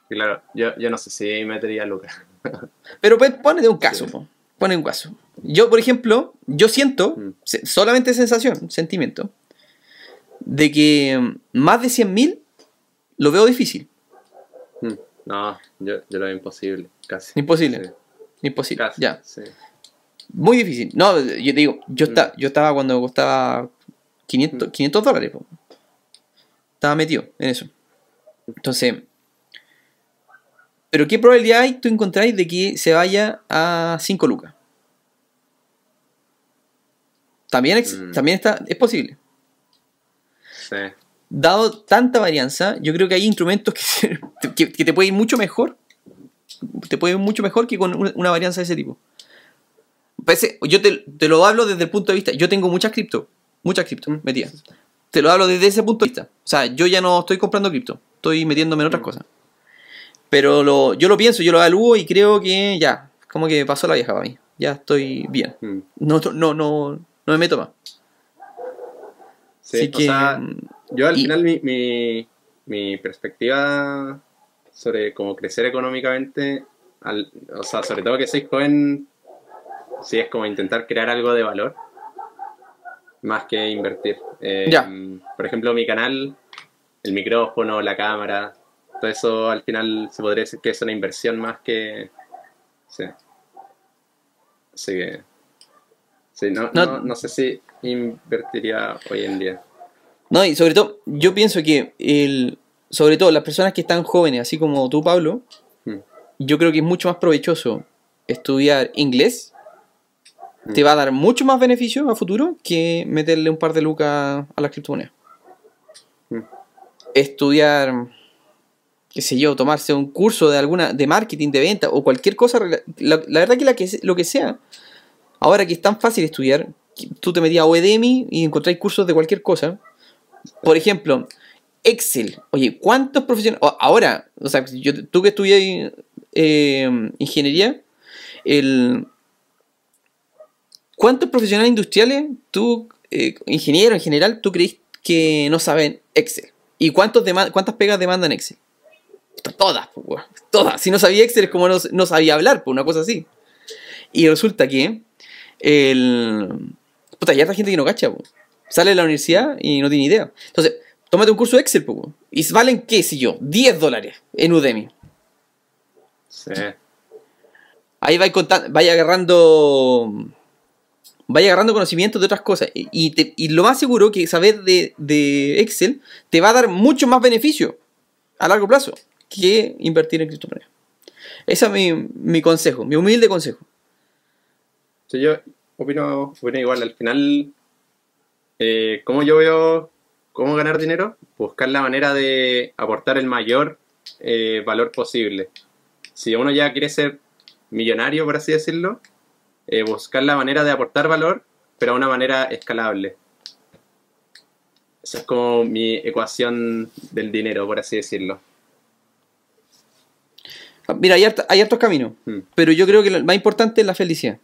Claro, yo, yo no sé si metería Lucas. (laughs) Pero pues ponete un caso, Sí. po. Pone un caso. Yo, por ejemplo, yo siento, Mm. se- solamente sensación, sentimiento, de que mm, más de 100.000 lo veo difícil. Mm. No, yo, yo lo veo imposible, casi. Imposible. Sí, Imposible. casi, Ya. sí. Muy difícil. No, yo te digo, yo, Mm. esta- yo estaba cuando costaba 500, Mm. 500 dólares. po. Estaba metido en eso. Entonces, ¿pero qué probabilidad hay tú encontráis de que se vaya a 5 lucas? También, ex- Mm. también está, es posible. Sí. Dado tanta varianza, yo creo que hay instrumentos que, se- (laughs) que, que te puede ir mucho mejor. Te puede ir mucho mejor que con una, varianza de ese tipo. Parece- yo te, te lo hablo desde el punto de vista. Yo tengo muchas cripto. Muchas cripto Mm. metidas. Te lo hablo desde ese punto de vista. O sea, yo ya no estoy comprando cripto. Estoy metiéndome en otras Mm. cosas. Pero lo, yo lo pienso, yo lo evalúo y creo que ya. Como que pasó la vieja para mí. Ya estoy bien. Mm. No, no, no, no me meto más. Sí, Así o que. sea, mm, Yo al Y- final mi, mi, mi perspectiva sobre cómo crecer económicamente, al- o sea, sobre todo que soy joven, sí es como intentar crear algo de valor. más que invertir. Eh, Ya. Por ejemplo, mi canal, el micrófono, la cámara, todo eso al final se podría decir que es una inversión más que... Sí. Así que... Sí, no, No- no, no sé si invertiría hoy en día. No, y sobre todo, yo pienso que el, sobre todo las personas que están jóvenes, así como tú, Pablo, Mm. yo creo que es mucho más provechoso estudiar inglés. Mm. Te va a dar mucho más beneficio a futuro que meterle un par de lucas a las criptomonedas. Mm. Estudiar, qué sé yo, tomarse un curso de alguna de marketing, de venta o cualquier cosa. La, verdad que, lo que sea, ahora que es tan fácil estudiar, tú te metías a Udemy y encontráis cursos de cualquier cosa. Por ejemplo, Excel. Oye, ¿cuántos profesionales... Ahora, o sea, tú que estudias eh, ingeniería, el, ¿cuántos profesionales industriales, tú, eh, ingeniero en general, tú crees que no saben Excel? ¿Y cuántos cuántas pegas demandan Excel? Todas, pues, todas. Si no sabía Excel es como no, no sabía hablar, pues una cosa así. Y resulta que el... Puta, hay harta gente que no cacha, pues. Sale de la universidad y no tiene idea. Entonces, tómate un curso de Excel, pues. Y valen, qué sé yo, 10 dólares en Udemy. Sí. Ahí vais contando, vaya agarrando. Vaya agarrando conocimientos de otras cosas. Y, y te- y lo más seguro que saber de, de Excel te va a dar mucho más beneficio a largo plazo que invertir en criptomonedas. Ese es mi, mi consejo, mi humilde consejo. Sí, yo opino, opino igual. Al final, eh, ¿cómo yo veo cómo ganar dinero? Buscar la manera de aportar el mayor eh, valor posible. Si uno ya quiere ser millonario, por así decirlo, eh, buscar la manera de aportar valor, pero a una manera escalable. Esa es como mi ecuación del dinero, por así decirlo. Mira, hay, hartos caminos, Hmm. pero yo creo que lo más importante es la felicidad.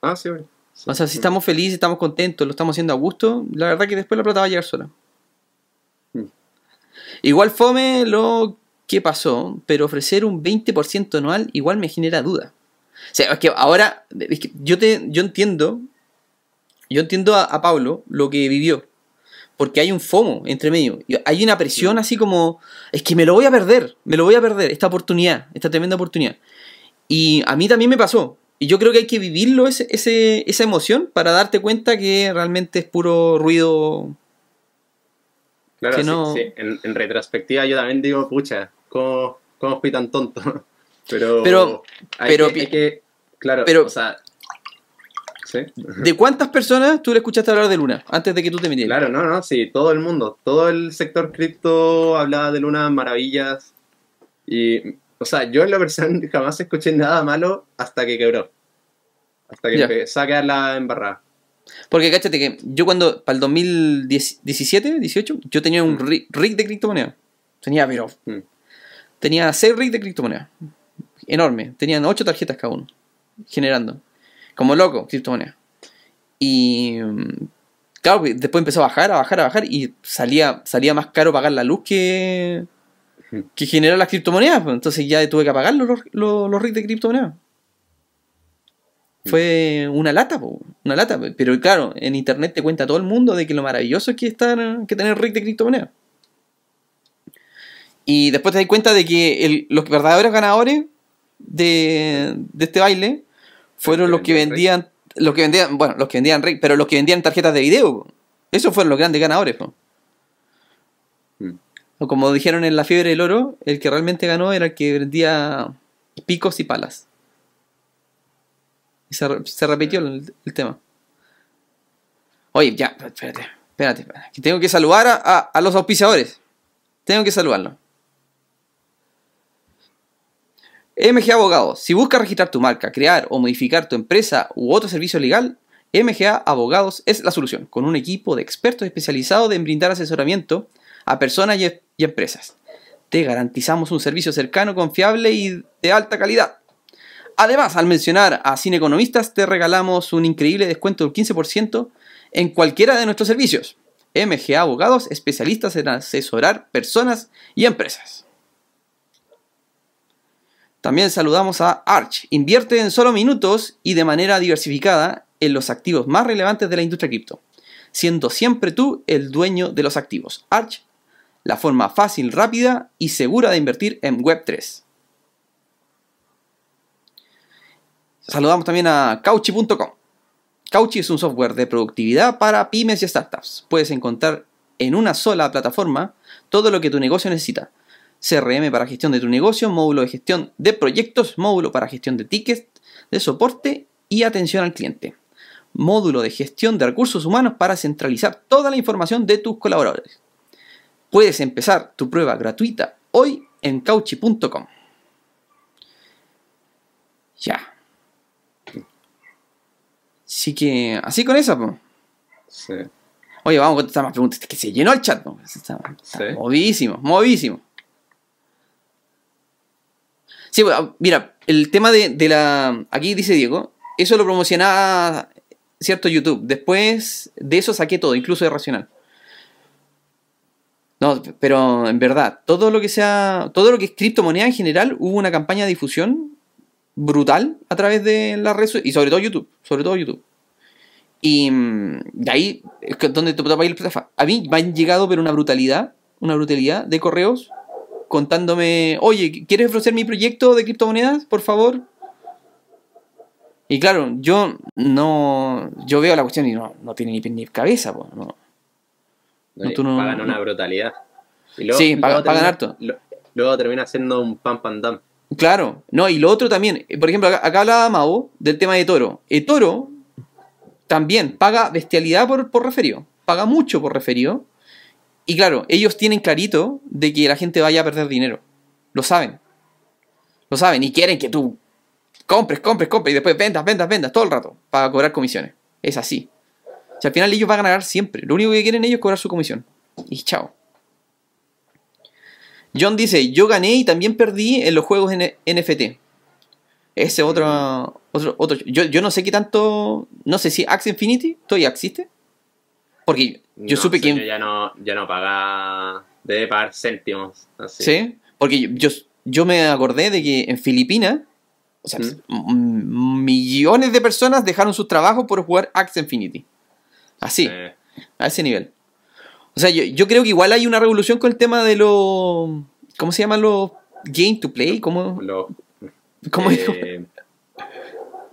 Ah, sí, bueno. Sí. O sea, si estamos felices, estamos contentos, lo estamos haciendo a gusto, la verdad que después la plata va a llegar sola. Mm. Igual fome lo que pasó, pero ofrecer un 20% anual igual me genera duda. O sea, es que ahora, es que yo, te, yo entiendo, yo entiendo a, a Pablo lo que vivió, porque hay un FOMO entre medio, hay una presión así como, es que me lo voy a perder, me lo voy a perder, esta oportunidad, esta tremenda oportunidad. Y a mí también me pasó. Y yo creo que hay que vivirlo, ese, ese- esa emoción, para darte cuenta que realmente es puro ruido. Claro, que sí, no- sí. En, en retrospectiva yo también digo, pucha, ¿cómo, cómo fui tan tonto? (laughs) Pero, Pero- hay, pero que, hay que- claro, pero- o sea, sí, ¿De cuántas personas tú le escuchaste hablar de Luna antes de que tú te metieras? claro, no, no, sí, todo el mundo, todo el sector cripto hablaba de Luna maravillas y, o sea, yo en la personal (laughs) jamás escuché nada malo hasta que quebró, hasta que empezó a quedar la embarrada. Porque cáchate que yo cuando, para el 2017, 18, yo tenía un Mm. rig, de criptomonedas. Tenía, pero, Mm. tenía 6 rigs de criptomonedas. Enorme. Tenían 8 tarjetas cada uno. Generando. Como loco, criptomonedas. Y, mm, claro, que después empezó a bajar, a bajar, a bajar. Y salía, salía más caro pagar la luz que, que generar las criptomonedas. pues. Entonces ya tuve que pagar los, los, los de criptomonedas. Fue una lata, po, una lata. Pero claro, en internet te cuenta todo el mundo de que lo maravilloso es que, estar, que tener rig de criptomonedas. Y después te das cuenta de que el- los verdaderos ganadores de, de este baile fueron los que vendían, los que vendían, bueno, los que vendían rig, pero los que vendían tarjetas de video. Esos fueron los grandes ganadores. po. Mm. O como dijeron en la fiebre del oro, el que realmente ganó era el que vendía picos y palas. Y se, re- se repitió el, el tema. Oye, ya, espérate, espérate, espérate, que tengo que saludar a, a- a los auspiciadores. Tengo que saludarlos. MGA Abogados. Si buscas registrar tu marca, crear o modificar tu empresa u otro servicio legal, MGA Abogados es la solución, con un equipo de expertos especializados en brindar asesoramiento a personas y, y empresas. Te garantizamos un servicio cercano, confiable y de alta calidad. Además, al mencionar a Cine Economistas, te regalamos un increíble descuento del 15% en cualquiera de nuestros servicios. MGA Abogados, especialistas en asesorar personas y empresas. También saludamos a Arch. Invierte en solo minutos y de manera diversificada en los activos más relevantes de la industria cripto. siendo siempre tú el dueño de los activos. Arch, la forma fácil, rápida y segura de invertir en Web3. Saludamos también a Cauchy.com. Cauchy es un software de productividad para pymes y startups. Puedes encontrar en una sola plataforma todo lo que tu negocio necesita. CRM para gestión de tu negocio, módulo de gestión de proyectos, módulo para gestión de tickets, de soporte y atención al cliente. Módulo de gestión de recursos humanos para centralizar toda la información de tus colaboradores. Puedes empezar tu prueba gratuita hoy en cauchy.com. Ya. Así que, así con esa. Sí. Oye, vamos a contestar más preguntas. Es que se llenó el chat, po. Está, está Sí. movidísimo, movidísimo. Sí, bueno, mira, el tema de, de la. Aquí dice Diego, eso lo promocionaba cierto YouTube. Después de eso saqué todo, incluso de Racional. No, pero en verdad, todo lo que sea. Todo lo que es criptomoneda en general, hubo una campaña de difusión brutal a través de las redes y sobre todo YouTube. Sobre todo YouTube. Y mm, de ahí es donde te ahí el. A mí me han llegado, pero una brutalidad, una brutalidad de correos contándome, oye, ¿quieres ofrecer mi proyecto de criptomonedas, por favor? Y claro, yo no, yo veo la cuestión y no, no tiene ni, ni cabeza, po, no. No, tú no- pagan una brutalidad. Y Sí, pagan- harto. lo- luego termina siendo un pam pam dam. Claro, no, y lo otro también, eh, por ejemplo, acá, acá hablaba Mau del tema de Toro. El Toro también paga bestialidad por, por referido, paga mucho por referido. Y claro, ellos tienen clarito de que la gente vaya a perder dinero. Lo saben. Lo saben y quieren que tú compres, compres, compres y después vendas, vendas, vendas todo el rato para cobrar comisiones. Es así. O sea, al final ellos van a ganar siempre. Lo único que quieren ellos es cobrar su comisión. Y chao. John dice, yo gané y también perdí en los juegos NFT. Ese otro, otro, otro yo, yo no sé qué tanto, no sé si Axie Infinity todavía existe. Porque yo No, supe que... Ya no, ya no paga. Debe pagar céntimos. Así. ¿Sí? Porque yo, yo, yo me acordé de que en Filipinas, o sea, ¿Mm? millones de personas dejaron sus trabajos por jugar Axie Infinity. Así, a ese nivel. O sea, yo, yo creo que igual hay una revolución con el tema de los... ¿Cómo se llaman los game to play? ¿Cómo, los, cómo eh,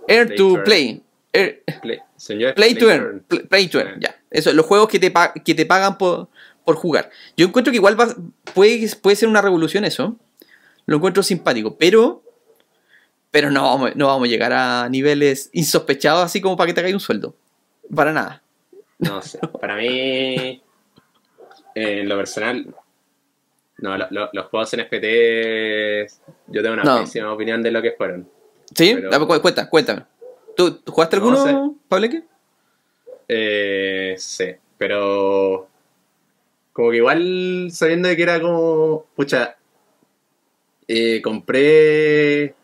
Air to play. Air- play, señor, Play to earn. Pl- Play to earn, ya. Eso, los juegos que te, que te pagan por, por jugar. Yo encuentro que igual va- puede, puede ser una revolución eso. Lo encuentro simpático, pero. Pero no vamos, no vamos a llegar a niveles insospechados así como para que te caiga un sueldo. Para nada. No sé. Para mí, en lo personal, no, lo- lo- los juegos NFT, yo tengo una No. pésima opinión de lo que fueron. ¿Sí? Pero- Dame cu- cuenta, cuéntame. ¿Tú, tú jugaste No alguno, Pableque? Eh, sí, pero como que igual sabiendo de que era como, pucha, eh, compré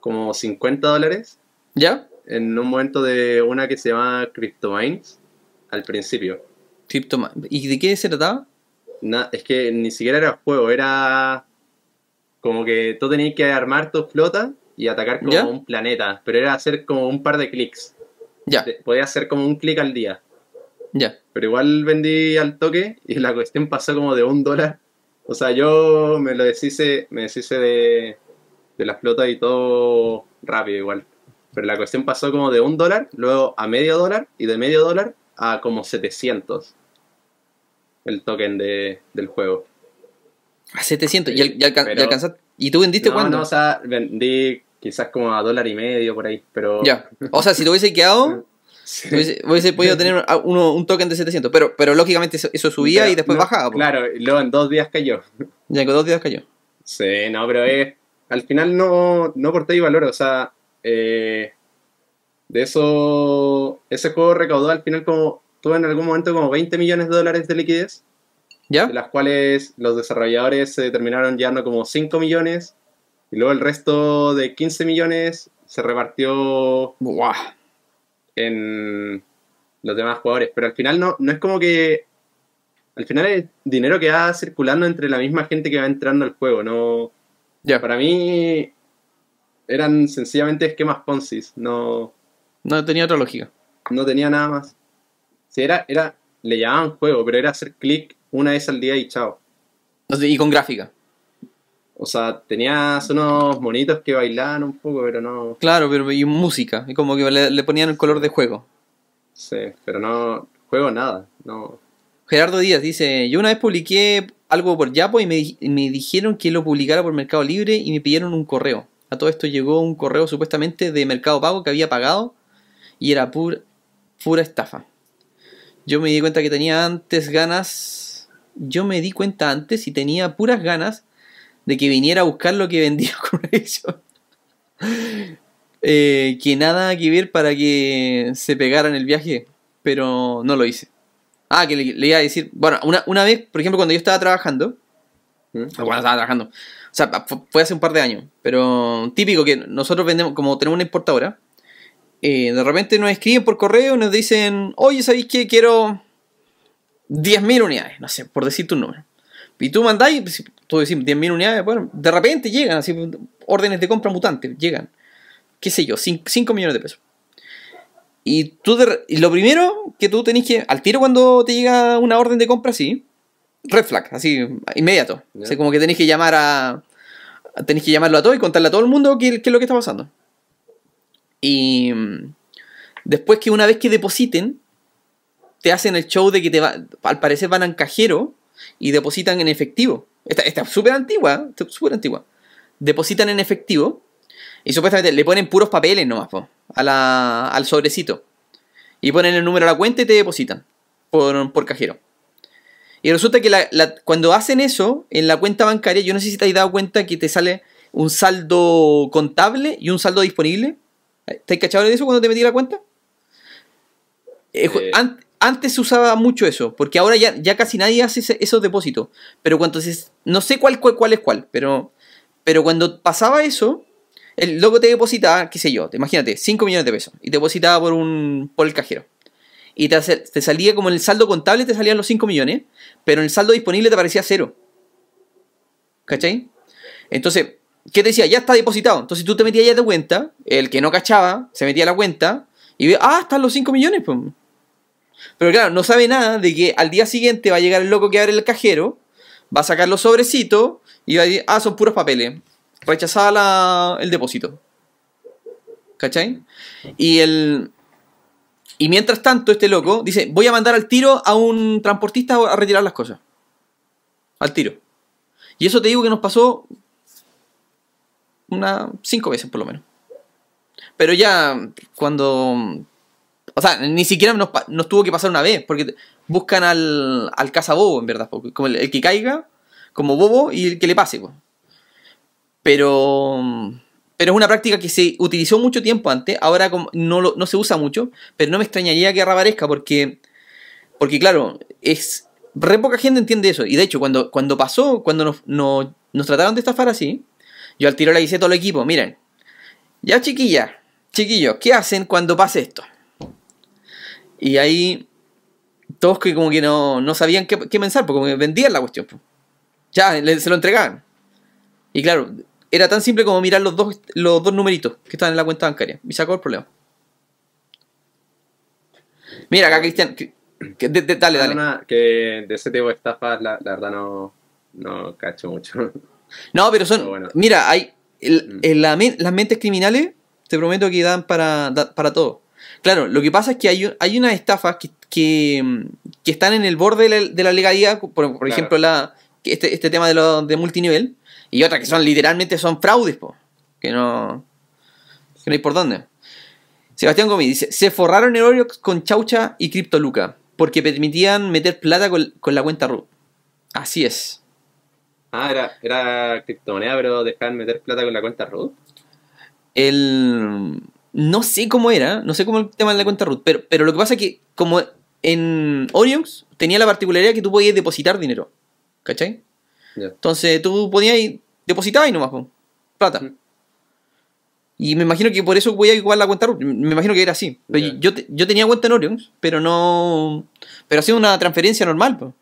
como 50 dólares ¿Ya? en un momento de una que se llama CryptoMines al principio. ¿Y de qué se trataba? Na- es que ni siquiera era juego, era como que tú tenías que armar tu flota y atacar como ¿Ya? un planeta, pero era hacer como un par de clics. Ya, Podías hacer como un clic al día. ya. Pero igual vendí al toque y la cuestión pasó como de un dólar. O sea, yo me lo deshice, me deshice de, de la flota y todo rápido igual. Pero la cuestión pasó como de un dólar, luego a medio dólar y de medio dólar a como 700 el token de, del juego. A 700. ¿Y, Pero- y alcanzaste? ¿Y tú vendiste no, cuándo? no, o sea, vendí quizás como a dólar y medio por ahí, pero... Ya. O sea, si te hubiese quedado, (laughs) Sí. hubiese, hubiese podido tener uno- un token de 700. Pero, pero lógicamente eso, eso subía Pero y después no, bajaba. Claro, y luego en dos días cayó. (laughs) Ya que dos días cayó. Sí, no, pero es, al final no, no aporté y valor, o sea, eh, de eso, ese juego recaudó al final como, tuvo en algún momento como 20 millones de dólares de liquidez, ¿Ya? de las cuales los desarrolladores se terminaron llevando como 5 millones, y luego el resto de 15 millones se repartió Buah. en los demás jugadores, pero al final no, no es como que, al final es dinero que va circulando entre la misma gente que va entrando al juego, no... Ya. Para mí eran sencillamente esquemas Ponzi, no, No tenía otra lógica. no tenía nada más. Sí, era, era, le llamaban juego, pero era hacer clic una vez al día y chao. Y con gráfica. O sea, tenías unos monitos que bailaban un poco, pero no. Claro, pero y música. Y como que le, le ponían el color de juego. Sí, pero no. Juego nada. No. Gerardo Díaz dice, yo una vez publiqué algo por Yapo y me, me dijeron que lo publicara por Mercado Libre y me pidieron un correo. A todo esto llegó un correo supuestamente de Mercado Pago que había pagado y era pura estafa. Yo me di cuenta que tenía antes ganas, yo me di cuenta antes y tenía puras ganas de que viniera a buscar lo que vendía (laughs) con eso. Eh, que nada que ver para que se pegara en el viaje, pero no lo hice. Ah, que le, le iba a decir, bueno, una, una vez, por ejemplo, cuando yo estaba trabajando, ¿Mm? o cuando estaba trabajando, o sea, fu- fue hace un par de años, pero típico que nosotros vendemos, como tenemos una importadora, eh, de repente nos escriben por correo y nos dicen, oye, ¿sabéis qué? Quiero 10.000 unidades, no sé, por decirte un número. Y tú mandáis, tú decís 10.000 unidades, bueno, de repente llegan, así, órdenes de compra mutantes, llegan, qué sé yo, 5 millones de pesos. Y tú, de y lo primero que tú tenés que, al tiro cuando te llega una orden de compra así, red flag, así, inmediato. Ya. O sea, como que tenés que llamar a, tenés que llamarlo a todo y contarle a todo el mundo qué, qué es lo que está pasando. Y después que una vez que depositen, te hacen el show de que te va, al parecer van al cajero y depositan en efectivo. Esta es súper antigua, ¿eh? súper antigua. Depositan en efectivo y supuestamente le ponen puros papeles nomás po, a la- al sobrecito. Y ponen el número a la cuenta y te depositan por, por cajero. Y resulta que la- la- cuando hacen eso en la cuenta bancaria, yo no sé si te has dado cuenta que te sale un saldo contable y un saldo disponible. ¿Te has cachado de eso cuando te metí la cuenta? Eh, Eh. an- antes se usaba mucho eso, porque ahora ya, casi nadie hace ese- esos depósitos. Pero cuando se, no sé cuál, cuál, es cuál, pero, cuando pasaba eso, el loco te depositaba, qué sé yo, te- imagínate, 5 millones de pesos, y te depositaba por, un, por el cajero. Y te salía como en el saldo contable, te salían los 5 millones, pero en el saldo disponible te aparecía cero. ¿Cachai? Entonces, ¿qué te decía? Ya está depositado. Entonces tú te metías ya de cuenta, el que no cachaba, se metía a la cuenta, y ve, ah, están los 5 millones, pues. Pero claro, no sabe nada de que al día siguiente va a llegar el loco que abre el cajero, va a sacar los sobrecitos y va a decir, ah, son puros papeles. Rechazada la- el depósito. ¿Cachai? Y el. Y mientras tanto, este loco dice: Voy a mandar al tiro a un transportista a retirar las cosas. Al tiro. Y eso te digo que nos pasó. Unas cinco veces por lo menos. Pero ya cuando. O sea, ni siquiera nos, tuvo que pasar una vez, porque buscan al, al cazabobo, en verdad. Como el, que caiga, como bobo, y el que le pase. po. Pero. Pero es una práctica que se utilizó mucho tiempo antes, ahora no, no se usa mucho, pero no me extrañaría que reaparezca porque, porque claro, es re poca gente entiende eso. Y de hecho, cuando, cuando pasó, cuando nos, nos, nos trataron de estafar así, yo al tiro le hice a todo el equipo, miren, ya chiquillas, chiquillos, ¿qué hacen cuando pase esto? Y ahí todos que como que no, no sabían qué, qué pensar, porque como que vendían la cuestión. po. Ya, le- se lo entregaban. Y claro, era tan simple como mirar los dos, los dos numeritos que estaban en la cuenta bancaria. Y sacó el problema. Mira, acá Cristian. que- que- de- de- dale, dale. Nada, que de ese tipo de estafas, la, la verdad no, no cacho mucho. (laughs) No, pero son. Pero bueno. Mira, hay. el- Mm. la las mentes criminales, te prometo que dan para, da- para todo. Claro, lo que pasa es que hay, hay unas estafas que, que, mm, que están en el borde de la, de la legalidad, por, por Claro. ejemplo, la, este, este tema de, lo, de multinivel, y otras que son literalmente son fraudes, po, que no. que no hay por dónde. Sebastián Gómez dice: Se forraron el Oriox con Chaucha y Criptoluca, porque permitían meter plata con, con la cuenta root. Así es. Ah, era, era criptomoneda, pero dejaban meter plata con la cuenta root. el no sé cómo era, no sé cómo el tema de la cuenta root, pero, pero lo que pasa es que como en Orionx tenía la particularidad que tú podías depositar dinero, ¿cachai? Entonces tú podías depositar y nomás, po, plata. Ujú. Y me imagino que por eso voy a igual la cuenta root, me imagino que era así. Yo, te- yo tenía cuenta en Orionx, pero no... Pero hacía una transferencia normal, pues.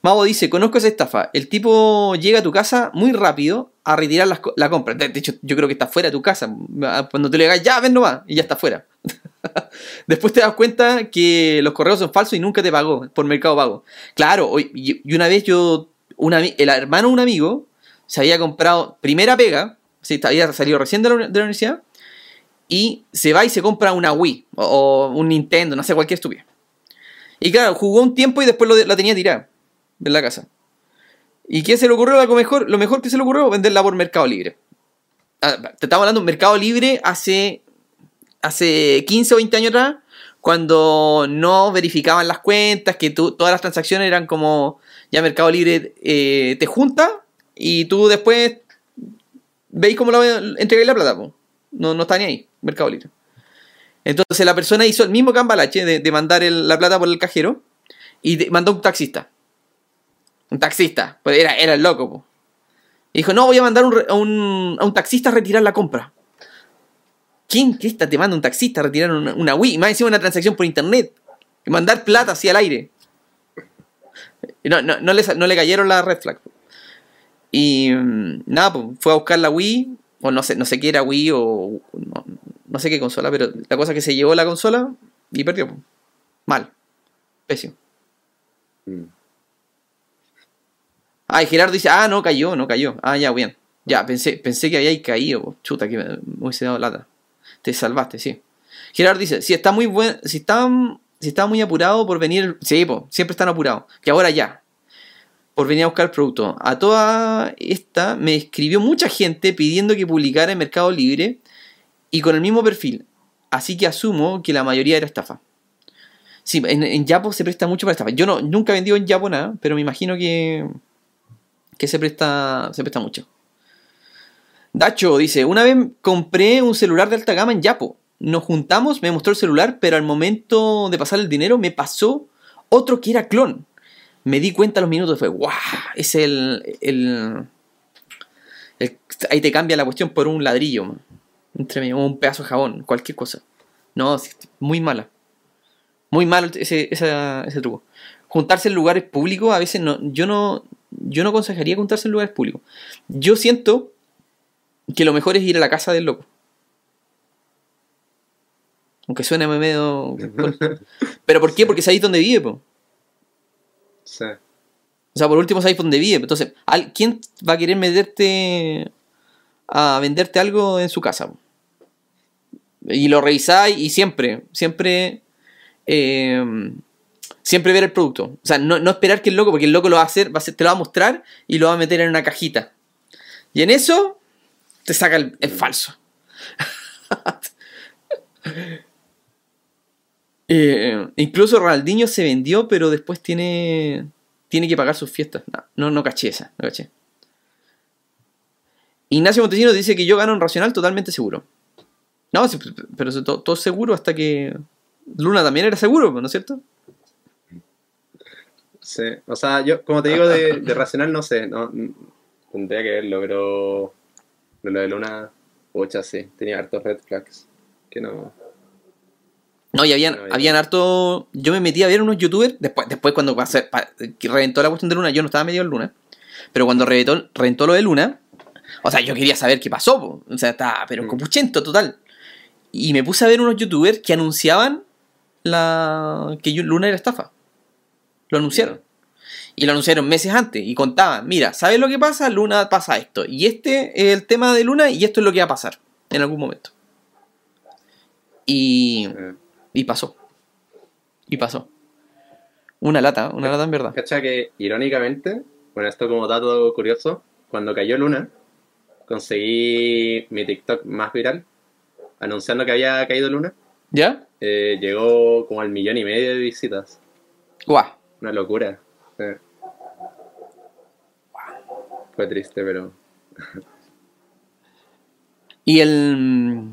Mavo dice, conozco esa estafa. El tipo llega a tu casa muy rápido a retirar la compra. De de hecho, yo creo que está fuera de tu casa. Cuando tú le digas, ya, ven nomás, y ya está fuera. (laughs) Después te das cuenta que los correos son falsos y nunca te pagó por Mercado Pago. Claro, y una vez yo, una, el hermano de un amigo se había comprado primera pega, sí, había salido recién de la, universidad, y se va y se compra una Wii o, un Nintendo, no sé, cualquier estúpida. Y claro, jugó un tiempo y después lo, la tenía tirada en la casa. ¿Y qué se le ocurrió? Lo mejor, lo mejor que se le ocurrió, venderla por Mercado Libre. Ah, te estamos hablando de Mercado Libre hace, hace 15 o 20 años atrás, cuando no verificaban las cuentas, que todas las transacciones eran como ya Mercado Libre eh, te junta y tú después veis cómo la entregáis la plata. No, no está ni ahí, Mercado Libre. Entonces la persona hizo el mismo cambalache de, mandar la plata por el cajero y mandó un taxista. Un taxista, pues era, era el loco. Y dijo, no, voy a mandar a, un, taxista a retirar la compra. ¿Quién está te manda un taxista a retirar una, Wii? Más encima una transacción por internet. Y mandar plata así al aire. No, no, no, le, no le cayeron las red flag. Y mm, nada, pues fue a buscar la Wii, o no sé, no sé qué era Wii, o no, sé qué consola, pero la cosa es que se llevó la consola y perdió. Mal. Pésimo. Ah, y Gerardo dice, ah, no cayó, no cayó. Ah, ya, bien. Ya, pensé, pensé que había caído. Chuta, que me, hubiese dado lata. Te salvaste, sí. Gerardo dice, si está muy buen, si está, si está muy apurado por venir, sí, siempre están apurados. Que ahora ya. Por venir a buscar producto. A toda esta me escribió mucha gente pidiendo que publicara en Mercado Libre y con el mismo perfil. Así que asumo que la mayoría era estafa. Sí, en, en Yapo se presta mucho para estafa. Yo no, nunca he vendido en Yapo nada, pero me imagino que que se presta, se presta mucho. Dacho dice, una vez compré un celular de alta gama en Yapo. Nos juntamos, me mostró el celular, pero al momento de pasar el dinero me pasó otro que era clon. Me di cuenta a los minutos, fue, ¡guau! Es el, el, Ahí te cambia la cuestión por un ladrillo, entre un pedazo de jabón, cualquier cosa. No, muy mala. Muy malo ese, ese truco. Juntarse en lugares públicos, a veces no, yo no, yo no aconsejaría juntarse en lugares públicos. Yo siento que lo mejor es ir a la casa del loco. Aunque suene medio. (laughs) ¿Pero por qué? Porque ahí donde vive, po. Sí. O sea, por último sabéis dónde vive. Entonces, ¿quién va a querer meterte a venderte algo en su casa? Y lo revisáis y siempre, siempre eh, siempre ver el producto. O sea, no, esperar que el loco, porque el loco lo va a hacer, va a te lo va a mostrar y lo va a meter en una cajita. Y en eso te saca el, falso. (laughs) Eh, incluso Ronaldinho se vendió, pero después tiene, tiene que pagar sus fiestas. No, no, caché esa, no caché. Ignacio Montesino dice que yo gano en Racional totalmente seguro. No, pero todo seguro hasta que Luna también era seguro, ¿no es cierto? Sí, o sea, yo, como te digo, de, racional no sé, no, tendría que verlo, pero lo de Luna, pucha, sí, tenía hartos red flags, que no... No, y habían, habían harto. Yo me metí a ver unos youtubers. Después, después cuando pasé, reventó la cuestión de Luna, yo no estaba medio en Luna. Pero cuando reventó, reventó lo de Luna, o sea, yo quería saber qué pasó. O sea, estaba, pero mm. copuchento total. Y me puse a ver unos youtubers que anunciaban la que Luna era estafa. Lo anunciaron. Y lo anunciaron meses antes y contaban, mira, ¿sabes lo que pasa? Luna pasa esto. Y este es el tema de Luna y esto es lo que va a pasar en algún momento. Y, y pasó. Y pasó. Una lata, una lata en verdad. Cacha que, irónicamente, bueno, esto como dato curioso, cuando cayó Luna, conseguí mi TikTok más viral, anunciando que había caído Luna. ¿Ya? Eh, llegó como al millón y medio de visitas. Guau. Una locura. Fue triste, pero. (laughs) y el.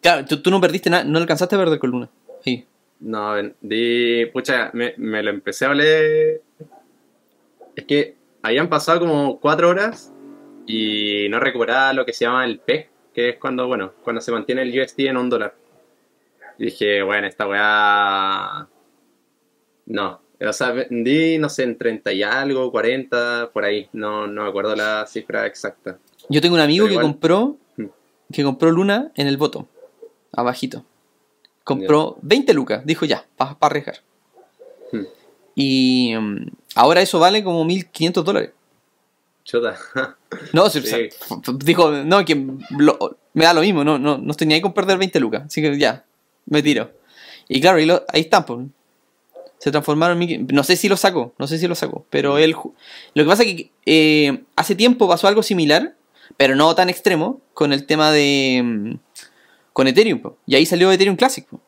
Claro, tú, no perdiste nada, no alcanzaste a perder con Luna. Sí. No, di. Pucha, me, lo empecé a leer. Es que habían pasado como cuatro horas y no recuperaba lo que se llama el PEC, que es cuando, bueno, cuando se mantiene el USD en un dólar. Y dije, bueno, esta weá no, o sea, vendí, no sé, en 30 y algo, 40, por ahí. No, no me acuerdo la cifra exacta. Yo tengo un amigo que compró mm. que compró Luna en el voto. abajito. Compró 20 lucas, dijo ya, para arriesgar. Hmm. Y mm, ahora eso vale como 1500 dólares. Chota. (laughs) No, Sí. dijo, no, que lo- me da lo mismo, no, no, no estoy ni ahí con perder 20 lucas, así que ya, me tiro. Y claro, y lo- ahí están, pues. Se transformaron en mil- No sé si lo sacó, no sé si lo sacó, pero él... ju- Lo que pasa es que eh, hace tiempo pasó algo similar, pero no tan extremo, con el tema de... mm, Con Ethereum, po. y ahí salió Ethereum Classic. po.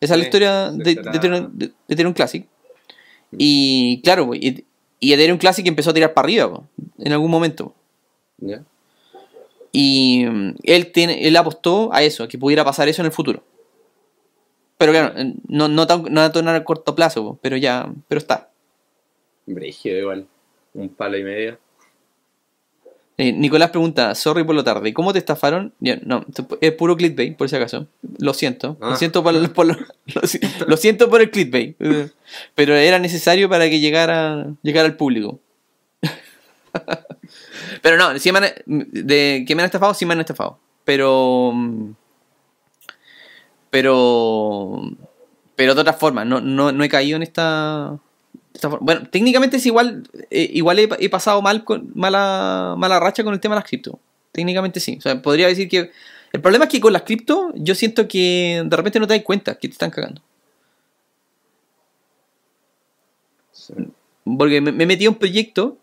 Esa es la historia de, Ethereum, de- Ethereum Classic. Y claro, po, y, y Ethereum Classic empezó a tirar para arriba en algún momento. Y mm, él, tiene, él apostó a eso, a que pudiera pasar eso en el futuro. Pero claro, eh, no, no, tan, no tan a corto plazo, pero ya, pero está. Brígido igual. Un palo y medio. Eh, Nicolás pregunta, sorry por lo tarde, ¿cómo te estafaron? No, es puro clickbait, por si acaso. Lo siento, lo Ah. siento por, por lo, lo si- lo siento por el clickbait. eh, Pero era necesario para que llegara, llegara al público. (laughs) Pero no, sí me han- de que me han estafado, sí me han estafado. Pero. Pero. Pero de otra forma, no, no, no he caído en esta. esta forma. Bueno, técnicamente es igual. eh, igual he, he pasado mal con, mala, mala racha con el tema de las cripto. Técnicamente sí. O sea, podría decir que. El problema es que con las cripto, yo siento que de repente no te das cuenta que te están cagando. Sí. Porque me, me he metido en proyectos,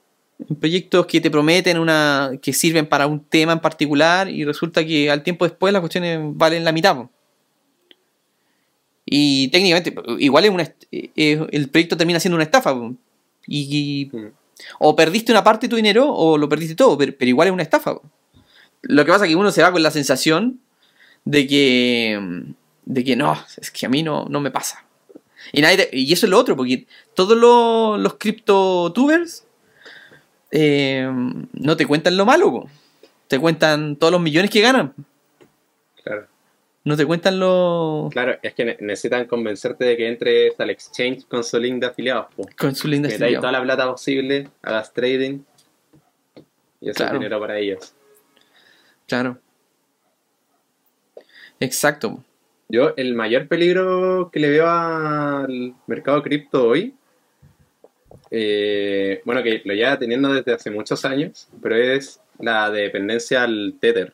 en proyectos que te prometen una. que sirven para un tema en particular y resulta que al tiempo después las cuestiones valen la mitad. po. Y técnicamente, igual es una, eh, el proyecto termina siendo una estafa. Y, Mm. o perdiste una parte de tu dinero o lo perdiste todo, pero, pero igual es una estafa. Lo que pasa es que uno se va con la sensación de que, de que no, es que a mí no, no me pasa. Y, nadie te- y eso es lo otro, porque todos los, los criptotubers eh, no te cuentan lo malo, po. te cuentan todos los millones que ganan. No te cuentan lo... Claro, es que ne- necesitan convencerte de que entres al exchange con su link de afiliados. po. con su linda Que estrella. dais toda la plata posible, hagas trading. Y eso Claro. es dinero para ellos. Claro. Exacto. Yo, el mayor peligro que le veo al mercado cripto hoy, eh, bueno, que lo lleva teniendo desde hace muchos años, pero es la dependencia al Tether.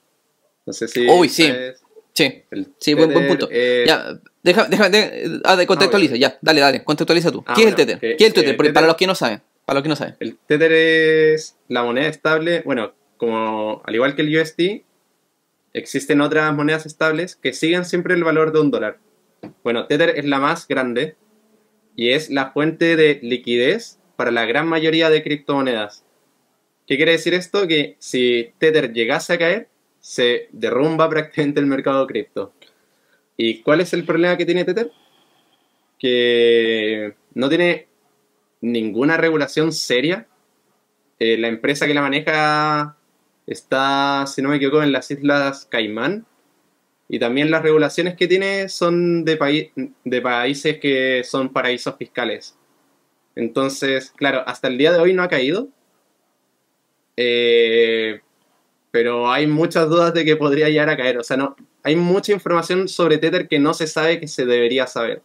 No sé si. Uy, sabes, Sí, el sí, buen, buen Tether, punto. eh, ya, deja, deja, de- ah, de- contextualiza, ya, dale, dale, contextualiza tú. Ah, ¿Qué es el Tether? que- ¿Qué es el Tether? Tether- Para los que no saben, para los que no saben. El Tether es la moneda estable. Bueno, como al igual que el USD, existen otras monedas estables que siguen siempre el valor de un dólar. Bueno, Tether es la más grande y es la fuente de liquidez para la gran mayoría de criptomonedas. ¿Qué quiere decir esto? Que si Tether llegase a caer, se derrumba prácticamente el mercado cripto. ¿Y cuál es el problema que tiene Tether? Que no tiene ninguna regulación seria. Eh, la empresa que la maneja está, si no me equivoco, en las Islas Caimán. Y también las regulaciones que tiene son de, paí- de países que son paraísos fiscales. Entonces, claro, hasta el día de hoy no ha caído. Eh, pero hay muchas dudas de que podría llegar a caer. O sea, no, hay mucha información sobre Tether que no se sabe que se debería saber.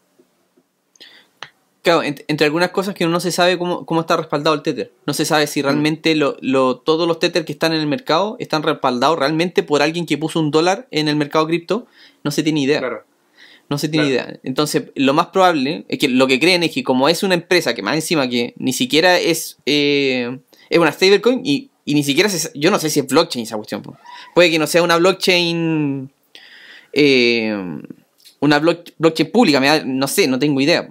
Claro, ent- entre algunas cosas que no se sabe cómo, cómo está respaldado el Tether. No se sabe Mm. si realmente lo, lo- todos los Tether que están en el mercado están respaldados realmente por alguien que puso un dólar en el mercado cripto. No se tiene idea. Claro. No se tiene Claro. idea. Entonces, lo más probable es que lo que creen es que como es una empresa que más encima que ni siquiera es, eh, es una stablecoin y, y ni siquiera se, yo no sé si es blockchain esa cuestión. Puede que no sea una blockchain eh, una block- blockchain pública, me da- no sé, no tengo idea.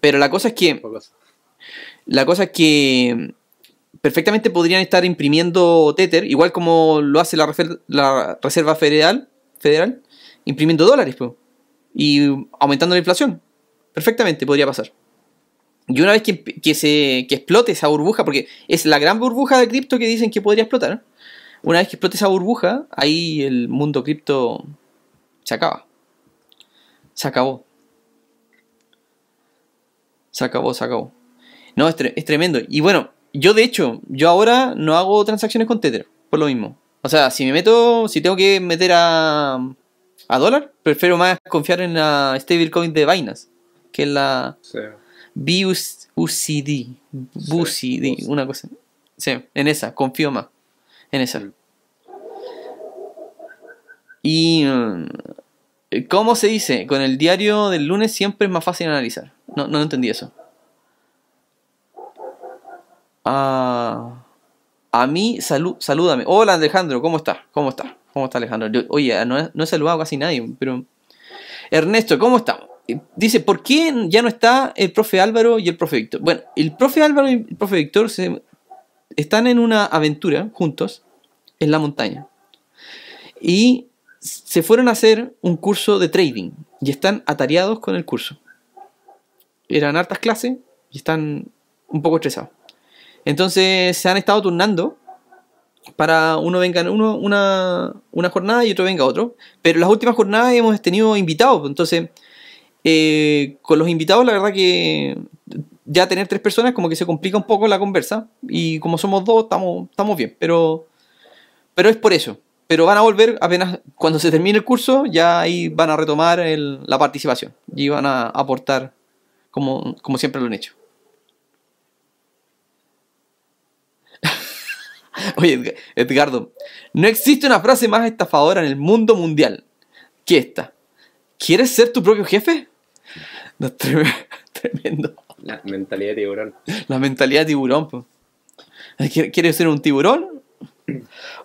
Pero la cosa es que la cosa es que perfectamente podrían estar imprimiendo Tether, igual como lo hace la, Reserva Federal, Federal, imprimiendo dólares y aumentando la inflación. Perfectamente podría pasar. Y una vez que, que se, que explote esa burbuja, porque es la gran burbuja de cripto que dicen que podría explotar, una vez que explote esa burbuja, ahí el mundo cripto se acaba. Se acabó. Se acabó, se acabó. No, es, tre- es tremendo. Y bueno, yo de hecho, yo ahora no hago transacciones con Tether, por lo mismo. O sea, si me meto, si tengo que meter a, ¿A dólar? Prefiero más confiar en la stablecoin de Binance, que en la. BUCD. BUCD, una cosa. Sí, en esa, confío más. En esa. Y. mm, ¿Cómo se dice? Con el diario del lunes siempre es más fácil analizar. No, no entendí eso. Ah, a mí, salud, salúdame. Hola Alejandro, ¿cómo estás? ¿Cómo estás? ¿Cómo está Alejandro? Yo- oye, no, he- no he saludado a casi nadie, pero... Ernesto, ¿cómo estamos? Dice, ¿por qué ya no está el profe Álvaro y el profe Víctor? Bueno, el profe Álvaro y el profe Víctor se, están en una aventura juntos en la montaña. Y se fueron a hacer un curso de trading y están atareados con el curso. Eran hartas clases y están un poco estresados. Entonces se han estado turnando para uno venga en uno, una, una jornada y otro venga otro. Pero las últimas jornadas hemos tenido invitados. pues, Entonces, eh, con los invitados, la verdad que ya tener tres personas como que se complica un poco la conversa. Y como somos dos, estamos, bien. Pero, pero es por eso. Pero van a volver apenas cuando se termine el curso, ya ahí van a retomar la participación. Y van a aportar como, como siempre lo han hecho. (laughs) Oye, Edg- Edgardo, no existe una frase más estafadora en el mundo mundial que esta. ¿Quieres ser tu propio jefe? No, (laughs) tremendo. La mentalidad de tiburón. La mentalidad de tiburón. ¿Qui- ¿Quieres ser un tiburón?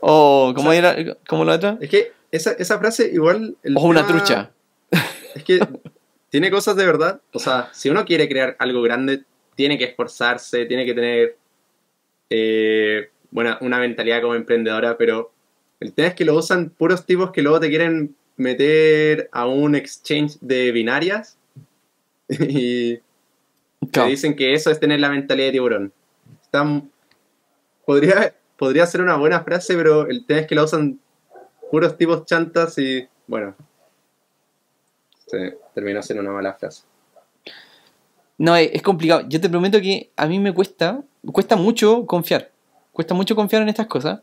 ¿O cómo O sea, era? ¿Cómo la otra? Es que esa, esa frase igual... ¿O una tema- trucha? Es que tiene cosas de verdad. O sea, si uno quiere crear algo grande, tiene que esforzarse, tiene que tener eh, bueno, una mentalidad como emprendedora, pero el tema es que lo usan puros tipos que luego te quieren meter a un exchange de binarias y te dicen que eso es tener la mentalidad de tiburón. Están- podría, podría ser una buena frase, pero el tema es que la usan puros tipos chantas y bueno. Se terminó siendo una mala frase. No, es, es complicado. Yo te prometo que a mí me cuesta, cuesta mucho confiar. Cuesta mucho confiar en estas cosas.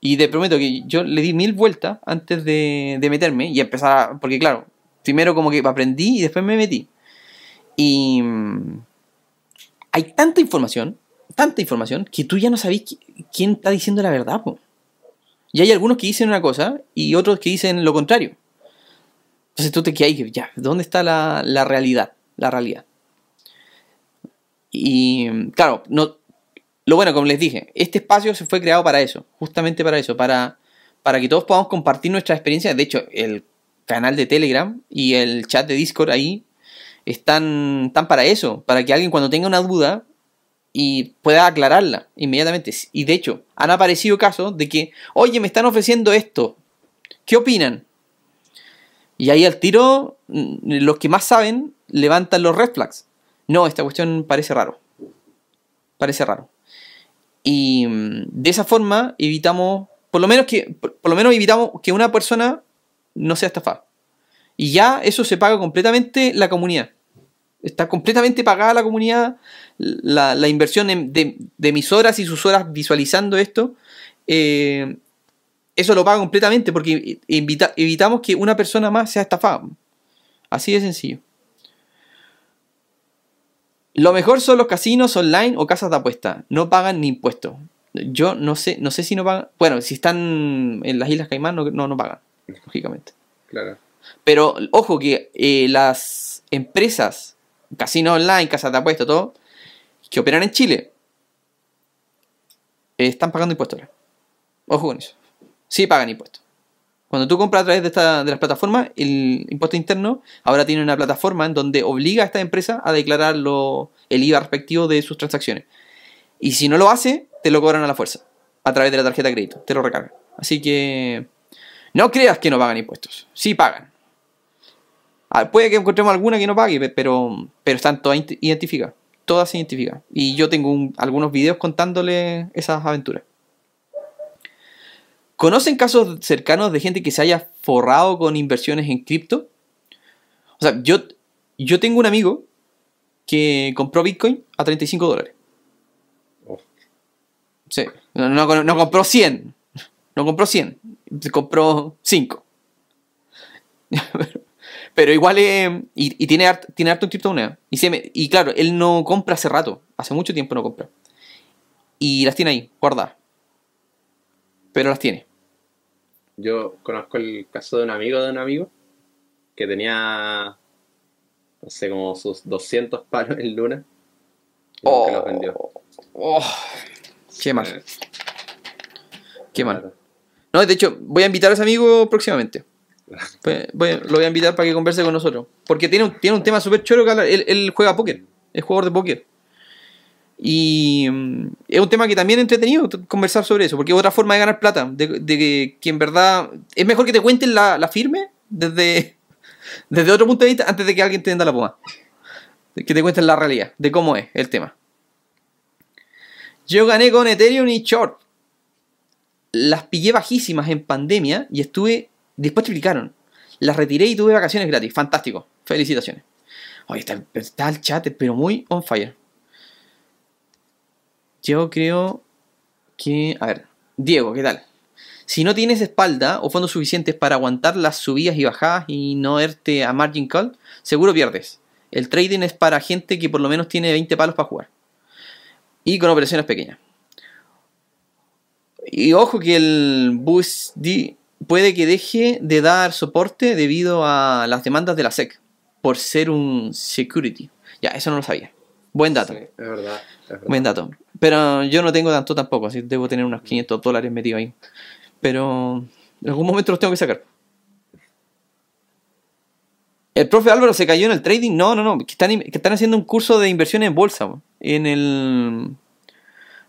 Y te prometo que yo le di mil vueltas antes de, de meterme y empezar a... Porque claro, primero como que aprendí y después me metí. Y mm, hay tanta información, tanta información, que tú ya no sabes qui- quién está diciendo la verdad. po. Y hay algunos que dicen una cosa y otros que dicen lo contrario. Entonces tú te quedas ya, ¿dónde está la, la realidad? La realidad. Y claro, no, lo bueno, como les dije, este espacio se fue creado para eso, justamente para eso, para, para que todos podamos compartir nuestras experiencias. De hecho, el canal de Telegram y el chat de Discord ahí están, están para eso, para que alguien cuando tenga una duda y pueda aclararla inmediatamente. Y de hecho, han aparecido casos de que, oye, me están ofreciendo esto, ¿qué opinan? Y ahí al tiro, mm, los que más saben levantan los red flags. No, esta cuestión parece raro. Parece raro. Y mm, de esa forma evitamos, por lo menos que, por, por lo menos evitamos que una persona no sea estafada. Y ya eso se paga completamente la comunidad. Está completamente pagada la comunidad, la, la inversión en- de, de mis horas y sus horas visualizando esto. eh, eso lo paga completamente porque evita- evitamos que una persona más sea estafada. Así de sencillo. Lo mejor son los casinos online o casas de apuesta. No pagan ni impuestos. Yo no sé, no sé si no pagan. Bueno, si están en las Islas Caimán, no, no, no pagan, lógicamente. Claro. Pero ojo que eh, las empresas, casinos online, casas de apuesta, todo, que operan en Chile, eh, están pagando impuestos ahora. Ojo con eso. Sí pagan impuestos. Cuando tú compras a través de, esta, de las plataformas, el impuesto interno ahora tiene una plataforma en donde obliga a esta empresa a declarar lo- el IVA respectivo de sus transacciones. Y si no lo hace, te lo cobran a la fuerza, a través de la tarjeta de crédito, te lo recargan. Así que no creas que no pagan impuestos. Sí pagan. Ah, puede que encontremos alguna que no pague, pe- pero, pero están todas identificadas. Todas se identifican. Y yo tengo un- algunos videos contándole esas aventuras. ¿Conocen casos cercanos de gente que se haya forrado con inversiones en cripto? O sea, yo, yo tengo un amigo que compró Bitcoin a 35 dólares. Oh. Sí, no, no- no compró 100. No compró 100. Compró 5. (laughs) Pero igual es. Y, y tiene, hart- tiene harto en criptomonedas. Y, se me- y claro, él no compra hace rato. Hace mucho tiempo no compra. Y las tiene ahí, guardadas. Pero las tiene. Yo conozco el caso de un amigo de un amigo que tenía, no sé, como sus 200 palos en luna. Y nunca los vendió. Oh, qué mal, Eh, qué mal. No, de hecho, voy a invitar a ese amigo próximamente. Voy- lo voy a invitar para que converse con nosotros. Porque tiene un, tiene un tema súper choro que. Él, juega póker. Es jugador de póker. Y mm, es un tema que también es entretenido conversar sobre eso. Porque es otra forma de ganar plata. De, que en verdad es mejor que te cuenten la, la firme desde, (laughs) desde otro punto de vista antes de que alguien te venda la poma. Que te cuenten la realidad de cómo es el tema. Yo gané con Ethereum y Short las pillé bajísimas en pandemia y estuve. Después triplicaron. Las retiré y tuve vacaciones gratis. Fantástico. Felicitaciones. Oye, está, está el chat, pero muy on fire. Yo creo que. A ver, Diego, ¿qué tal? Si no tienes espalda o fondos suficientes para aguantar las subidas y bajadas y no verte a margin call, seguro pierdes. El trading es para gente que por lo menos tiene 20 palos para jugar. Y con operaciones pequeñas. Y ojo que el BUSD puede que deje de dar soporte debido a las demandas de la SEC por ser un security. Ya, eso no lo sabía. Buen dato. Sí, es verdad. es verdad. Buen dato. Pero yo no tengo tanto tampoco, así que debo tener unos 500 dólares metidos ahí. Pero en algún momento los tengo que sacar. ¿El profe Álvaro se cayó en el trading? No, no, no. Que están, que están haciendo un curso de inversiones en bolsa. En el.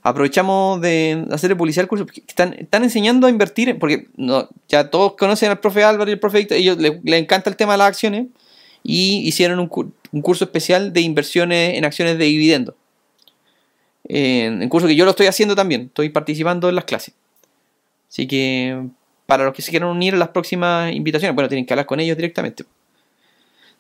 Aprovechamos de hacerle publicidad al curso. Están, están enseñando a invertir. Porque no, ya todos conocen al profe Álvaro y el profe Víctor. Ellos les, les encanta el tema de las acciones. Y hicieron un, un curso especial de inversiones en acciones de dividendo. En, en curso que yo lo estoy haciendo también. Estoy participando en las clases. Así que para los que se quieran unir a las próximas invitaciones, bueno, tienen que hablar con ellos directamente.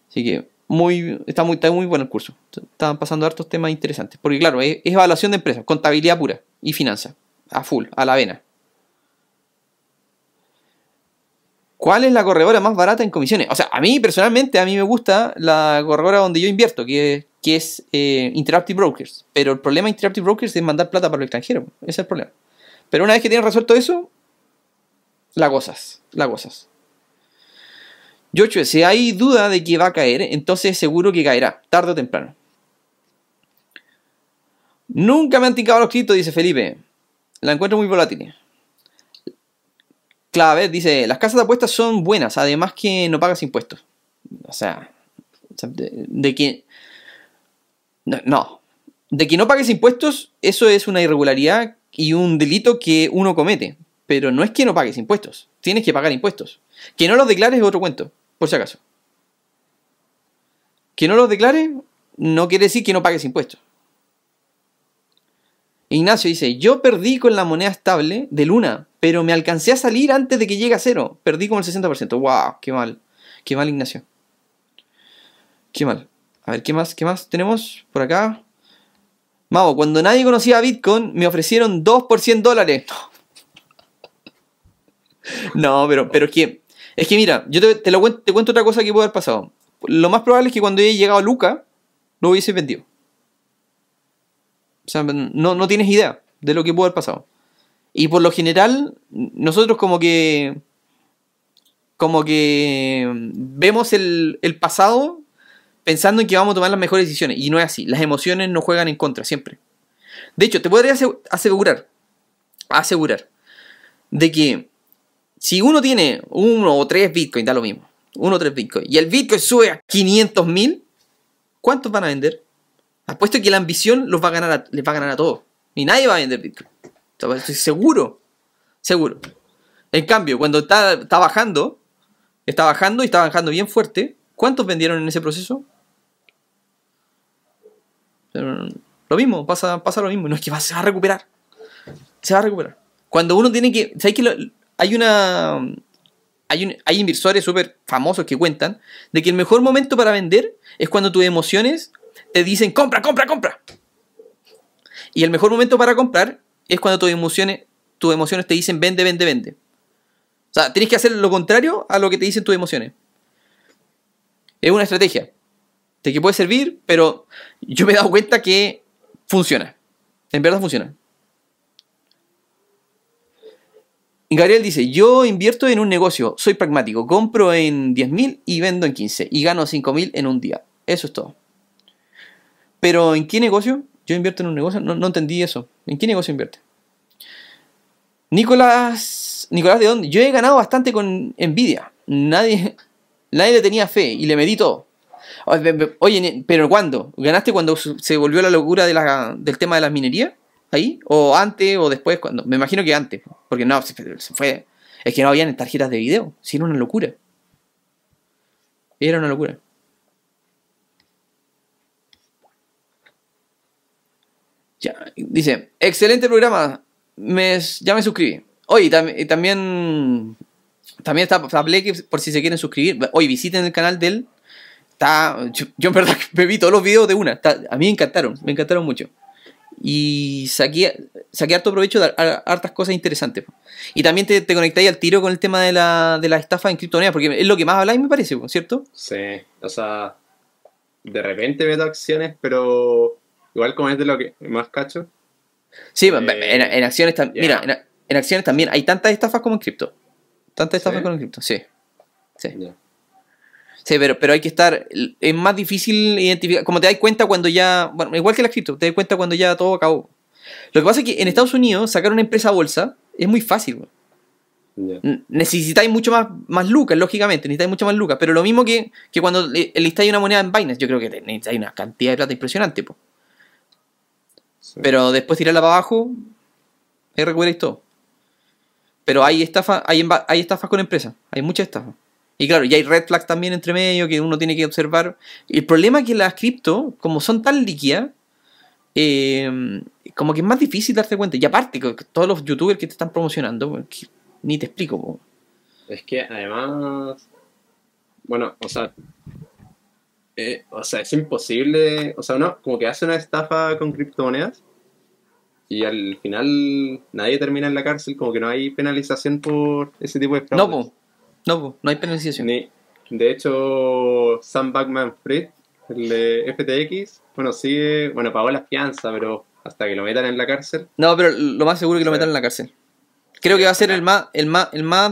Así que muy, está, muy, está muy bueno el curso. Están pasando hartos temas interesantes. Porque claro, es, evaluación de empresas, contabilidad pura y finanzas. A full, a la vena. ¿Cuál es la corredora más barata en comisiones? O sea, a mí personalmente, a mí me gusta la corredora donde yo invierto, que, que es eh, Interactive Brokers. Pero el problema de Interactive Brokers es mandar plata para el extranjero. Ese es el problema. Pero una vez que tienes resuelto eso, la gozas, la gozas. Yocho, si hay duda de que va a caer, entonces seguro que caerá, tarde o temprano. Nunca me han ticado los criptos, dice Felipe. La encuentro muy volátil. Clave dice, las casas de apuestas son buenas, además que no pagas impuestos. O sea, de, que... No. De que no pagues impuestos, eso es una irregularidad y un delito que uno comete. Pero no es que no pagues impuestos. Tienes que pagar impuestos. Que no los declares es otro cuento, por si acaso. Que no los declares no quiere decir que no pagues impuestos. Ignacio dice, yo perdí con la moneda estable de Luna, pero me alcancé a salir antes de que llegue a cero. Perdí como el 60%. ¡Wow! ¡Qué mal! ¡Qué mal, Ignacio! ¡Qué mal! A ver, ¿qué más? ¿Qué más tenemos por acá? Mavo, cuando nadie conocía a Bitcoin, me ofrecieron 2 por 100 dólares. (laughs) No, pero, pero es que, es que mira, yo te, te cuento, otra cosa que puede haber pasado. Lo más probable es que cuando haya llegado Luca, lo hubiese vendido. O sea, no, no tienes idea de lo que puede haber pasado. Y por lo general, nosotros como que. Como que vemos el, el pasado pensando en que vamos a tomar las mejores decisiones. Y no es así. Las emociones no juegan en contra, siempre. De hecho, te podría ase- asegurar, asegurar, de que si uno tiene uno o tres Bitcoin, da lo mismo. Uno o tres Bitcoin. Y el Bitcoin sube a 500 mil, ¿cuántos van a vender? Apuesto que la ambición los va a ganar les va a ganar a todos. Y nadie va a vender Bitcoin. Estoy seguro. Seguro. En cambio, cuando está, bajando, está bajando y está bajando bien fuerte, ¿cuántos vendieron en ese proceso? Lo mismo, pasa, pasa lo mismo. No es que va, se va a recuperar. Se va a recuperar. Cuando uno tiene que. ¿Sabes que hay una. Hay, un- hay inversores súper famosos que cuentan de que el mejor momento para vender es cuando tus emociones te dicen compra, compra, compra. Y el mejor momento para comprar es cuando tus emociones, tus emociones te dicen vende, vende, vende. O sea, tienes que hacer lo contrario a lo que te dicen tus emociones. Es una estrategia de que puede servir, pero yo me he dado cuenta que funciona. En verdad funciona. Gabriel dice, yo invierto en un negocio, soy pragmático, compro en 10.000 y vendo en 15 y gano 5.000 en un día. Eso es todo. Pero ¿en qué negocio? Yo invierto en un negocio, no, entendí eso. ¿En qué negocio invierte? Nicolás, Nicolás de dónde? Yo he ganado bastante con Nvidia. Nadie, nadie le tenía fe y le medí todo. Oye, pero ¿cuándo? ¿Ganaste cuando se volvió la locura del tema de la minería? Ahí? ¿O antes o después? cuando Me imagino que antes, porque no, se fue. Es que no habían tarjetas de video, si era una locura. Era una locura. Ya, dice, excelente programa. Me, ya me suscribí. Oye, también también está, está por si se quieren suscribir. Oye, visiten el canal de él. Está, yo, en verdad (laughs) me vi todos los videos de una. a mí me encantaron, me encantaron mucho y saqué, saqué harto provecho de hartas cosas interesantes. Y también te, te conectáis al tiro con el tema de la, de la estafa en criptomonedas, porque es lo que más habláis, me parece, ¿cierto? Sí, o sea, de repente veo acciones, pero igual como es de lo que más cacho. Sí, en, eh, acciones también. Mira, en, acciones también hay tantas estafas como en cripto. Tantas estafas como en cripto, sí. Sí. Sí, pero, pero hay que estar. Es más difícil identificar. Como te das cuenta cuando ya. Bueno, igual que la cripto, te das cuenta cuando ya todo acabó. Lo que pasa es que en Estados Unidos sacar una empresa a bolsa es muy fácil. Necesitáis mucho más, más lucas, lógicamente, necesitáis mucho más lucas. Pero lo mismo que, que cuando listáis una moneda en Binance, yo creo que necesitáis una cantidad de plata impresionante. Pero después tirarla para abajo, ahí recuperáis todo. Pero hay estafas, hay, hay estafas con empresas, hay muchas estafas. Y claro, ya hay red flags también entre medio que uno tiene que observar. El problema es que las cripto, como son tan líquidas, eh, como que es más difícil darte cuenta. Y aparte, todos los youtubers que te están promocionando, ni te explico. Es que además, bueno, o sea, eh, o sea, es imposible, o sea, uno como que hace una estafa con criptomonedas y al final nadie termina en la cárcel, como que no hay penalización por ese tipo de fraudes. No, no, no hay penalización. de hecho, Sam Backman Fried, el de FTX, bueno, sigue, bueno, pagó la fianza, pero hasta que lo metan en la cárcel. No, pero lo más seguro es que lo metan en la cárcel. Creo que va a ser el más, el más, el más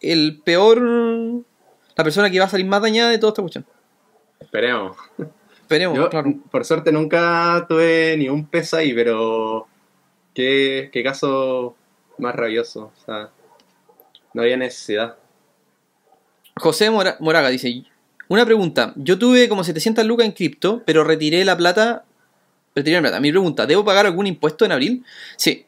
el peor, la persona que va a salir más dañada de toda esta cuestión. Esperemos. Esperemos, claro. Por suerte nunca tuve ni un peso ahí, pero qué, qué caso más rabioso. O sea, no había necesidad. José Moraga dice, una pregunta, yo tuve como 700 lucas en cripto, pero retiré la plata, retiré la plata. Mi pregunta, ¿debo pagar algún impuesto en abril? Sí.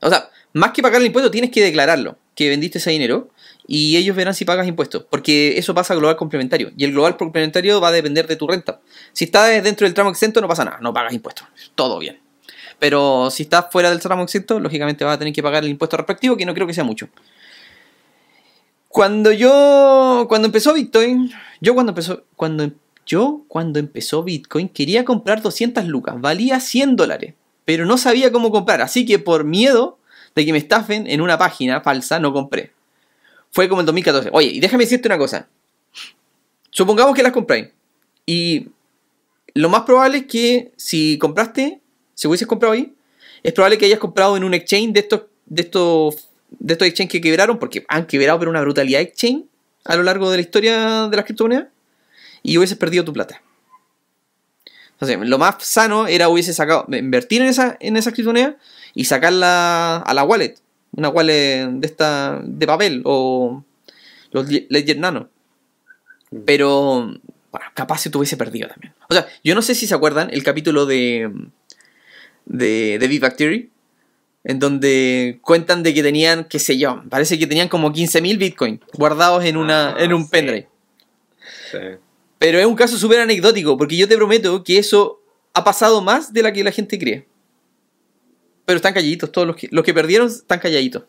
O sea, más que pagar el impuesto, tienes que declararlo, que vendiste ese dinero, y ellos verán si pagas impuestos, porque eso pasa a global complementario, y el global complementario va a depender de tu renta. Si estás dentro del tramo exento, no pasa nada, no pagas impuestos, todo bien. Pero si estás fuera del tramo exento, lógicamente vas a tener que pagar el impuesto respectivo, que no creo que sea mucho. Cuando yo, cuando empezó Bitcoin, yo cuando empezó, cuando yo cuando empezó Bitcoin quería comprar 200 lucas, valía 100 dólares, pero no sabía cómo comprar, así que por miedo de que me estafen en una página falsa no compré. Fue como el 2014. Oye, y déjame decirte una cosa. Supongamos que las compráis y lo más probable es que si compraste, si hubieses comprado ahí, es probable que hayas comprado en un exchange de estos de estos de estos exchanges que quebraron, porque han quebrado pero una brutalidad exchange a lo largo de la historia de las criptomonedas, y hubieses perdido tu plata. Entonces, lo más sano era hubiese sacado, invertir en esa, en esa criptomoneda y sacarla a la wallet, una wallet de esta de papel o los Ledger Nano. Mm. Pero, bueno, capaz se tuviese perdido también. O sea, yo no sé si se acuerdan el capítulo de de, de Big Bacteria en donde cuentan de que tenían, qué sé yo, parece que tenían como 15.000 bitcoins guardados en, una, ah, en un pendrive. Pero es un caso súper anecdótico, porque yo te prometo que eso ha pasado más de la que la gente cree. Pero están calladitos, todos los que, los que perdieron están calladitos.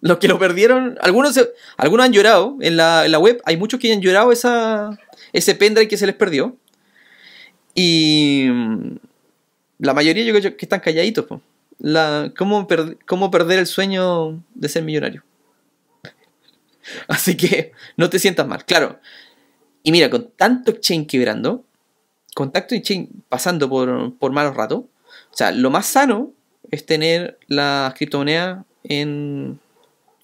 Los que lo perdieron, algunos, algunos han llorado en la, web, hay muchos que han llorado esa, ese pendrive que se les perdió. Y mm, la mayoría yo creo que están calladitos. pues la, cómo, cómo perder el sueño de ser millonario. (laughs) Así que no te sientas mal. Claro, Y mira, con tanto exchange quebrando, con tanto exchange pasando por, por malos ratos, o sea, lo más sano es tener las criptomonedas en,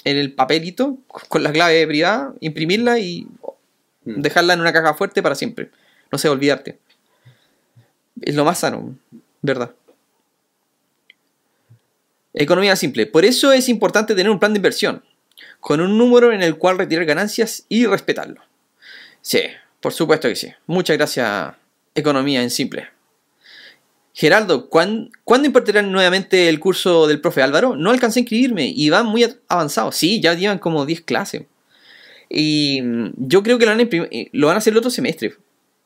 en el papelito, con la clave privada, imprimirla y Mm. dejarla en una caja fuerte para siempre. No sé, olvidarte. Es lo más sano, ¿verdad? Economía simple. Por eso es importante tener un plan de inversión, con un número en el cual retirar ganancias y respetarlo. Sí, por supuesto que sí. Muchas gracias, Economía en simple. Geraldo, ¿cuán- ¿cuándo impartirán nuevamente el curso del profe Álvaro? No alcancé a inscribirme y van muy avanzados. Sí, ya llevan como 10 clases. Y mm, yo creo que lo van, a eh, lo van a hacer el otro semestre.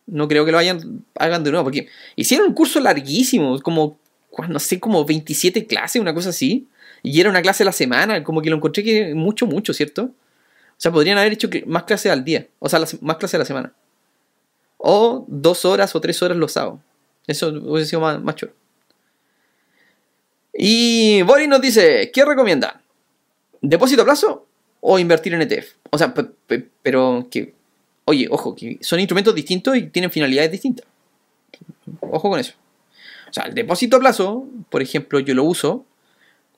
No creo que lo hayan, hagan de nuevo, porque hicieron un curso larguísimo, como, no sé, como 27 clases, una cosa así. Y era una clase a la semana, como que lo encontré que mucho, mucho, ¿cierto? O sea, podrían haber hecho más clases al día, o sea, más clases a la semana. O dos horas o tres horas los sábados. Eso hubiese sido más, más chulo. Y Boris nos dice, ¿qué recomienda? ¿Depósito a plazo o invertir en ETF? O sea, pe- pe- pero que, oye, ojo, que son instrumentos distintos y tienen finalidades distintas. Ojo con eso. Sea, el depósito a plazo, por ejemplo, yo lo uso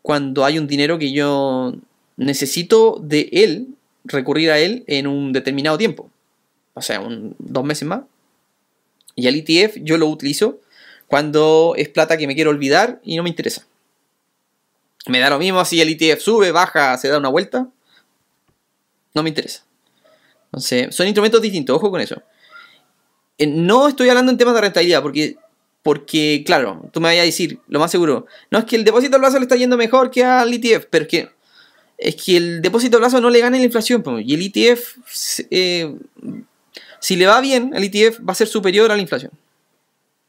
cuando hay un dinero que yo necesito de él, recurrir a él en un determinado tiempo. O sea, un, dos meses más. Y el ETF yo lo utilizo cuando es plata que me quiero olvidar y no me interesa. Me da lo mismo si el ETF sube, baja, se da una vuelta. No me interesa. Entonces, son instrumentos distintos, ojo con eso. Eh, No estoy hablando en temas de rentabilidad, porque, porque claro, tú me vayas a decir, lo más seguro, no es que el depósito a plazo le está yendo mejor que al ETF, pero es que, es que el depósito a plazo no le gana la inflación, y el ETF, eh, si le va bien, el ETF va a ser superior a la inflación,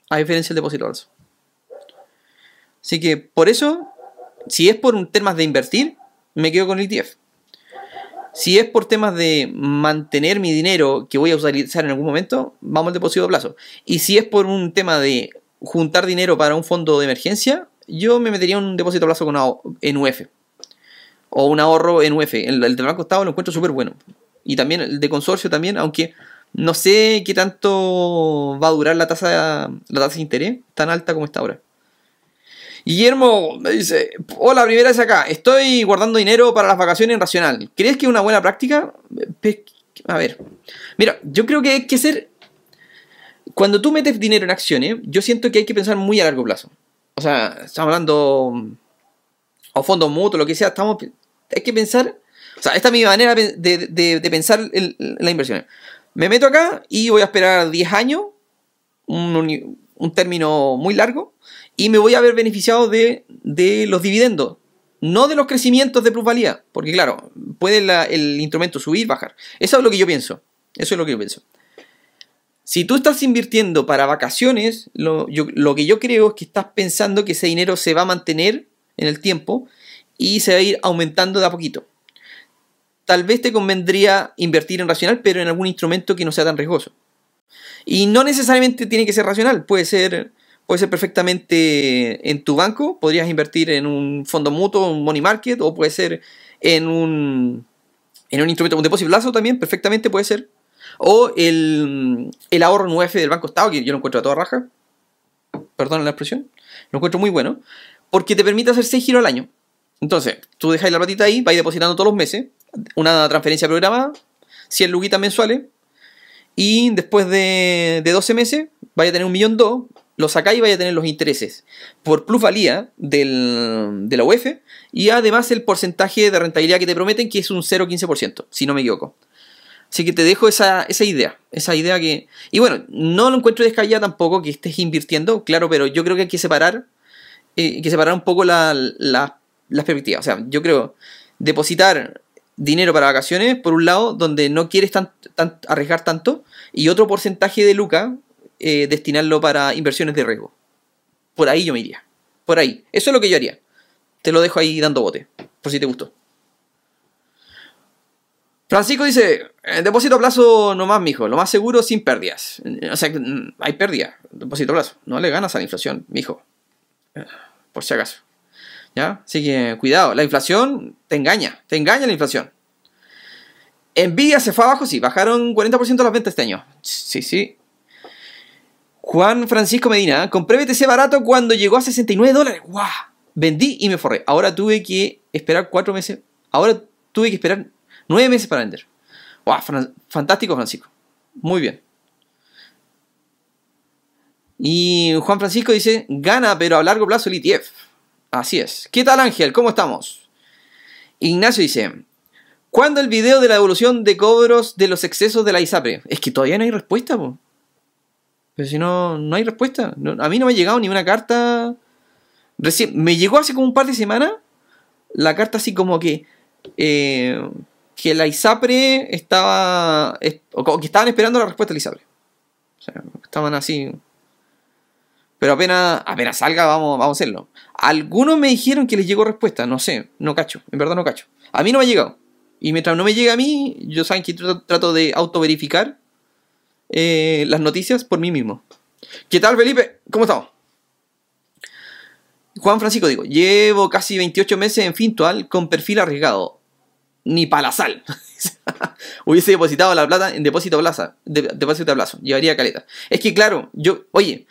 a diferencia del depósito a plazo. Así que, por eso, si es por temas de invertir, me quedo con el ETF. Si es por temas de mantener mi dinero que voy a utilizar en algún momento, vamos al depósito a plazo. Y si es por un tema de juntar dinero para un fondo de emergencia, yo me metería un depósito a plazo con en UF. O un ahorro en UF. El, el del Banco Estado lo encuentro súper bueno. Y también el de consorcio también, aunque no sé qué tanto va a durar la tasa, la tasa de interés tan alta como está ahora. Guillermo me dice, hola, primera vez acá, estoy guardando dinero para las vacaciones en Racional. ¿Crees que es una buena práctica? A ver, mira, yo creo que hay que ser... Cuando tú metes dinero en acciones, yo siento que hay que pensar muy a largo plazo. O sea, estamos hablando... O fondos mutuos, lo que sea, estamos... Hay que pensar... O sea, esta es mi manera de, de- de pensar en las inversiones. Me meto acá y voy a esperar 10 años, un, un término muy largo, y me voy a ver beneficiado de, de los dividendos, no de los crecimientos de plusvalía, porque claro, puede la- el instrumento subir, bajar. Eso es lo que yo pienso. Eso es lo que yo pienso. Si tú estás invirtiendo para vacaciones, lo, que yo creo es que estás pensando que ese dinero se va a mantener en el tiempo y se va a ir aumentando de a poquito. Tal vez te convendría invertir en racional, pero en algún instrumento que no sea tan riesgoso. Y no necesariamente tiene que ser racional, puede ser, puede ser perfectamente en tu banco, podrías invertir en un fondo mutuo, un money market, o puede ser en un, en un instrumento, un depósito plazo también, perfectamente puede ser. O el, el ahorro en UF del Banco Estado, que yo lo encuentro a toda raja, perdón la expresión, lo encuentro muy bueno, porque te permite hacer 6 giros al año. Entonces, tú dejáis la platita ahí, vais depositando todos los meses, una transferencia programada, 100 luquitas mensuales, y después de, de 12 meses vaya a tener un millón dos, lo sacáis y vaya a tener los intereses. Por plusvalía del, de la UEF y además el porcentaje de rentabilidad que te prometen, que es un 0,15%, si no me equivoco. Así que te dejo esa, esa idea, esa idea que... Y bueno, no lo encuentro descabellado tampoco que estés invirtiendo, claro, pero yo creo que hay que separar, eh, que separar un poco la, la- las perspectivas. O sea, yo creo depositar dinero para vacaciones, por un lado, donde no quieres tan, tan- arriesgar tanto, y otro porcentaje de lucas eh, destinarlo para inversiones de riesgo. Por ahí yo me iría. Por ahí. Eso es lo que yo haría. Te lo dejo ahí dando bote, por si te gustó. Francisco dice, "Eh, depósito a plazo nomás, mijo, lo más seguro sin pérdidas. O sea, mm, hay pérdida, depósito a plazo. No le ganas a la inflación, mijo. Eh, Por si acaso. ¿Ya? Así que cuidado, la inflación te engaña, te engaña la inflación. Nvidia se fue abajo, sí, bajaron 40% las ventas este año. Sí, sí. Juan Francisco Medina, compré BTC barato cuando llegó a 69 dólares. ¡Guau! Vendí y me forré. Ahora tuve que esperar cuatro meses. Ahora tuve que esperar nueve meses para vender. ¡Guau! fantástico, Francisco. Muy bien. Y Juan Francisco dice, gana, pero a largo plazo el ETF. Así es. ¿Qué tal Ángel? ¿Cómo estamos? Ignacio dice, ¿cuándo el video de la evolución de cobros de los excesos de la ISAPRE? Es que todavía no hay respuesta, po. Pero si no, no hay respuesta. a mí no me ha llegado ni una carta. Recién, me llegó hace como un par de semanas la carta así como que. Eh, que la ISAPRE estaba. o que estaban esperando la respuesta de la ISAPRE. O sea, estaban así. Pero apenas, apenas salga, vamos, vamos a hacerlo. Algunos me dijeron que les llegó respuesta. No sé, no cacho. En verdad no cacho. A mí no me ha llegado. Y mientras no me llegue a mí, yo saben que trato de autoverificar eh, las noticias por mí mismo. ¿Qué tal, Felipe? ¿Cómo estamos? Juan Francisco, digo, llevo casi 28 meses en Fintual con perfil arriesgado. Ni para la sal. (laughs) Hubiese depositado la plata en depósito plaza, depósito a plazo. Llevaría caleta. Es que claro, yo, oye,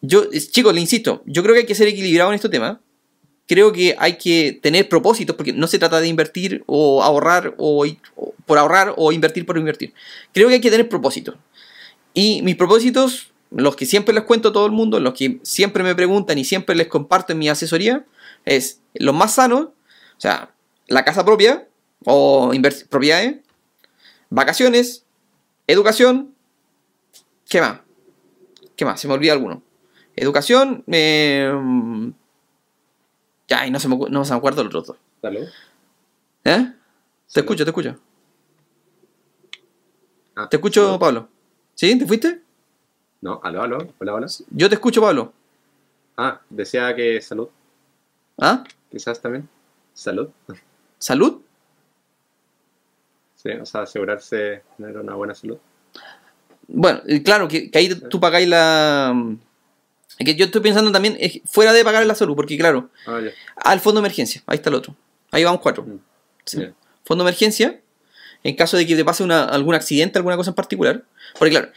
yo, chicos, le insisto, yo creo que hay que ser equilibrado en este tema. Creo que hay que tener propósitos, porque no se trata de invertir o ahorrar o, o por ahorrar o invertir por invertir. Creo que hay que tener propósitos. Y mis propósitos, los que siempre les cuento a todo el mundo, los que siempre me preguntan y siempre les comparto en mi asesoría, es los más sanos, o sea, la casa propia o propiedades, vacaciones, educación, ¿qué más? ¿Qué más? Se me olvida alguno. Educación, eh, ya, y no se me, no se me acuerdo los otros ¿Salud? ¿Eh? Te escucho, te escucho. Ah, te escucho, Pablo. ¿Sí? ¿Te fuiste? No, aló, aló, hola, hola. Yo te escucho, Pablo. Ah, decía que salud. ¿Ah? Quizás también. Salud. ¿Salud? Sí, o sea, asegurarse de tener una buena salud. Bueno, claro, que, ahí tú pagáis la... Que yo estoy pensando también fuera de pagar la salud, porque claro, ah, al fondo de emergencia, ahí está el otro. Ahí vamos cuatro. Mm, fondo de emergencia, en caso de que te pase algún accidente, alguna cosa en particular. Porque claro,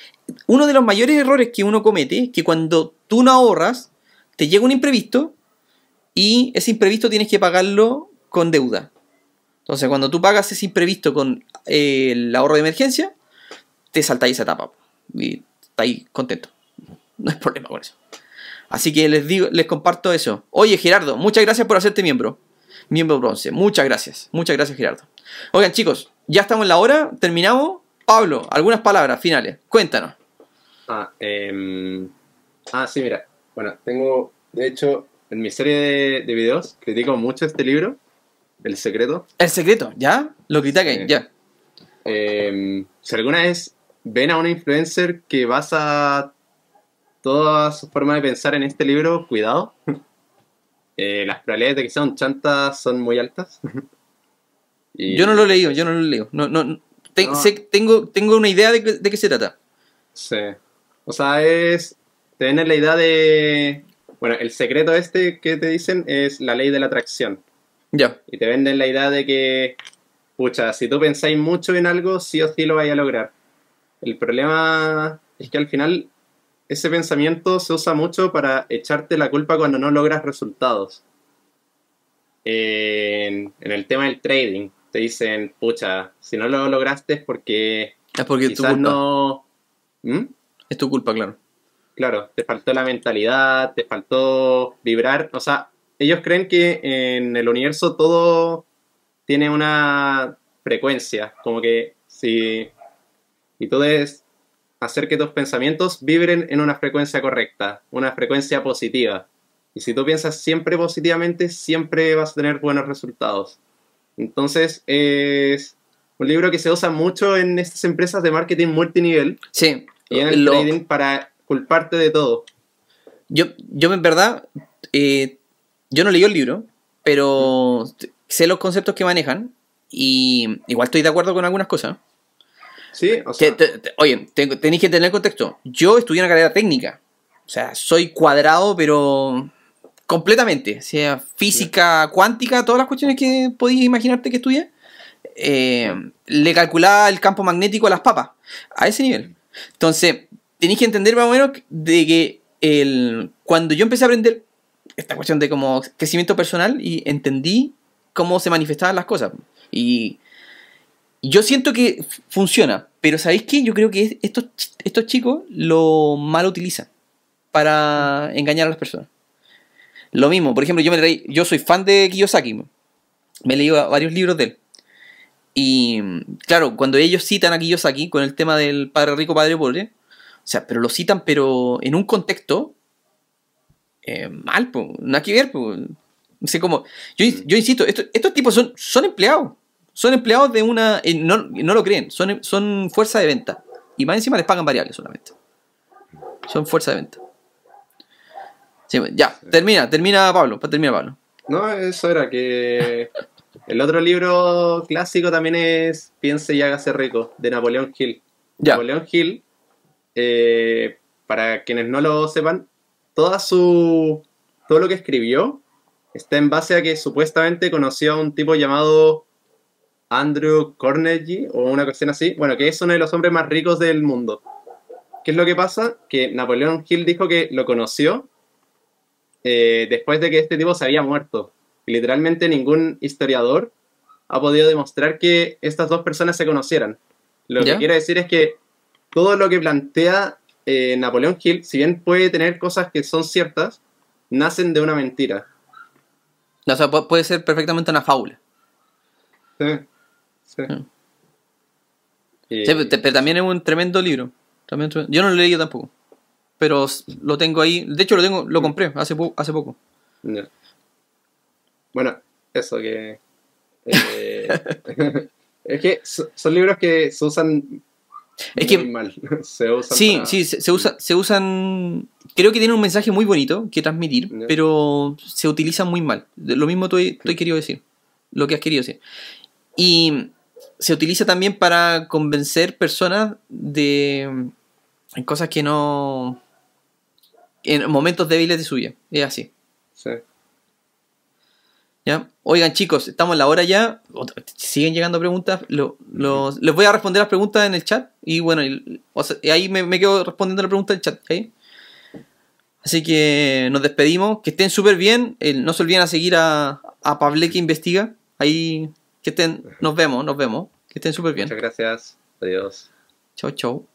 uno de los mayores errores que uno comete es que cuando tú no ahorras, te llega un imprevisto y ese imprevisto tienes que pagarlo con deuda. Entonces, cuando tú pagas ese imprevisto con eh, el ahorro de emergencia, te saltáis esa etapa y estáis contento. (laughs) No hay problema con eso. Así que les digo, les comparto eso. Oye, Gerardo, muchas gracias por hacerte miembro. Miembro bronce. Muchas gracias. Muchas gracias, Gerardo. Oigan, chicos, ya estamos en la hora, terminamos. Pablo, algunas palabras finales. Cuéntanos. Ah, em, ah, sí, mira. Bueno, tengo, de hecho, en mi serie de, videos critico mucho este libro, El Secreto. El Secreto, ¿ya? Lo critican, ya. Em, si alguna vez ven a una influencer que basa toda su forma de pensar en este libro, cuidado. (laughs) Eh, las probabilidades de que sean chantas son muy altas. (laughs) Yo no lo he leído, yo no lo he leído. No, no, tengo, tengo una idea de, de, qué se trata. Sí. O sea, es. Tener la idea de. Bueno, el secreto este que te dicen es la ley de la atracción. Ya. Y te venden la idea de que. Pucha, si tú pensáis mucho en algo, sí o sí lo vais a lograr. El problema es que al final ese pensamiento se usa mucho para echarte la culpa cuando no logras resultados. En, en el tema del trading, te dicen, pucha, si no lo lograste es porque, es porque quizás tu no... ¿Mm? Es tu culpa, claro. Claro, te faltó la mentalidad, te faltó vibrar. O sea, ellos creen que en el universo todo tiene una frecuencia, como que si... Y todo es hacer que tus pensamientos vibren en una frecuencia correcta, una frecuencia positiva. Y si tú piensas siempre positivamente, siempre vas a tener buenos resultados. Entonces, es un libro que se usa mucho en estas empresas de marketing multinivel. Sí. Y en el trading para culparte de todo. Yo, yo en verdad, eh, yo no leí el libro, pero sé los conceptos que manejan y igual estoy de acuerdo con algunas cosas. Sí, o sea. oye, tenéis que tener contexto. Yo estudié una carrera técnica. O sea, soy cuadrado, pero completamente. O sea, física cuántica, todas las cuestiones que podéis imaginarte que estudié. eh, le calculaba el campo magnético a las papas. A ese nivel. Entonces, tenéis que entender más o menos de que el, cuando yo empecé a aprender esta cuestión de como crecimiento personal y entendí cómo se manifestaban las cosas. Y yo siento que funciona, pero ¿sabéis qué? Yo creo que estos, estos chicos lo mal utilizan para engañar a las personas. Lo mismo, por ejemplo, yo, me yo soy fan de Kiyosaki. Me he leído varios libros de él. Y claro, cuando ellos citan a Kiyosaki con el tema del padre rico, padre pobre, o sea, pero lo citan, pero en un contexto eh, mal, pues, nada que ver. No sé cómo. Yo, yo insisto, estos tipos son, son empleados. Son empleados de una. Eh, no, no, lo creen, son, son fuerza de venta. Y más encima les pagan variables solamente. Son fuerza de venta. ya, termina, termina Pablo, termina Pablo. No, eso era que. El otro libro clásico también es Piense y hágase rico, de Napoleón Hill. Napoleón Hill, eh, para quienes no lo sepan, toda su, todo lo que escribió está en base a que supuestamente conoció a un tipo llamado Andrew Carnegie o una cuestión así, bueno, que es uno de los hombres más ricos del mundo. ¿Qué es lo que pasa? Que Napoleón Hill dijo que lo conoció eh, después de que este tipo se había muerto. Y literalmente ningún historiador ha podido demostrar que estas dos personas se conocieran. Lo que quiere decir es que todo lo que plantea eh, Napoleón Hill, si bien puede tener cosas que son ciertas, nacen de una mentira. O sea, puede ser perfectamente una fábula. Sí, sí. Mm. pero también es un tremendo libro. Yo no lo leí tampoco. Pero lo tengo ahí. De hecho, lo tengo, lo compré hace, hace poco. Bueno, eso que. Eh, (laughs) (laughs) es que son libros que se usan es que mal. (laughs) se usan sí, sí, se, usa, se usan. Creo que tienen un mensaje muy bonito que transmitir, pero se utilizan muy mal. Lo mismo tú, tú querido decir, lo que has querido decir. Y se utiliza también para convencer personas de cosas que no. en momentos débiles de su vida. Es así. Sí. Oigan chicos, estamos en la hora ya. Siguen llegando preguntas. les voy a responder las preguntas en el chat. Y bueno, ahí me, quedo respondiendo la pregunta del chat. Así que nos despedimos. Que estén súper bien. no se olviden a seguir a, a Pable que investiga. Ahí que estén. Nos vemos, nos vemos. Que estén súper bien. Muchas gracias. Adiós. Chau, chau.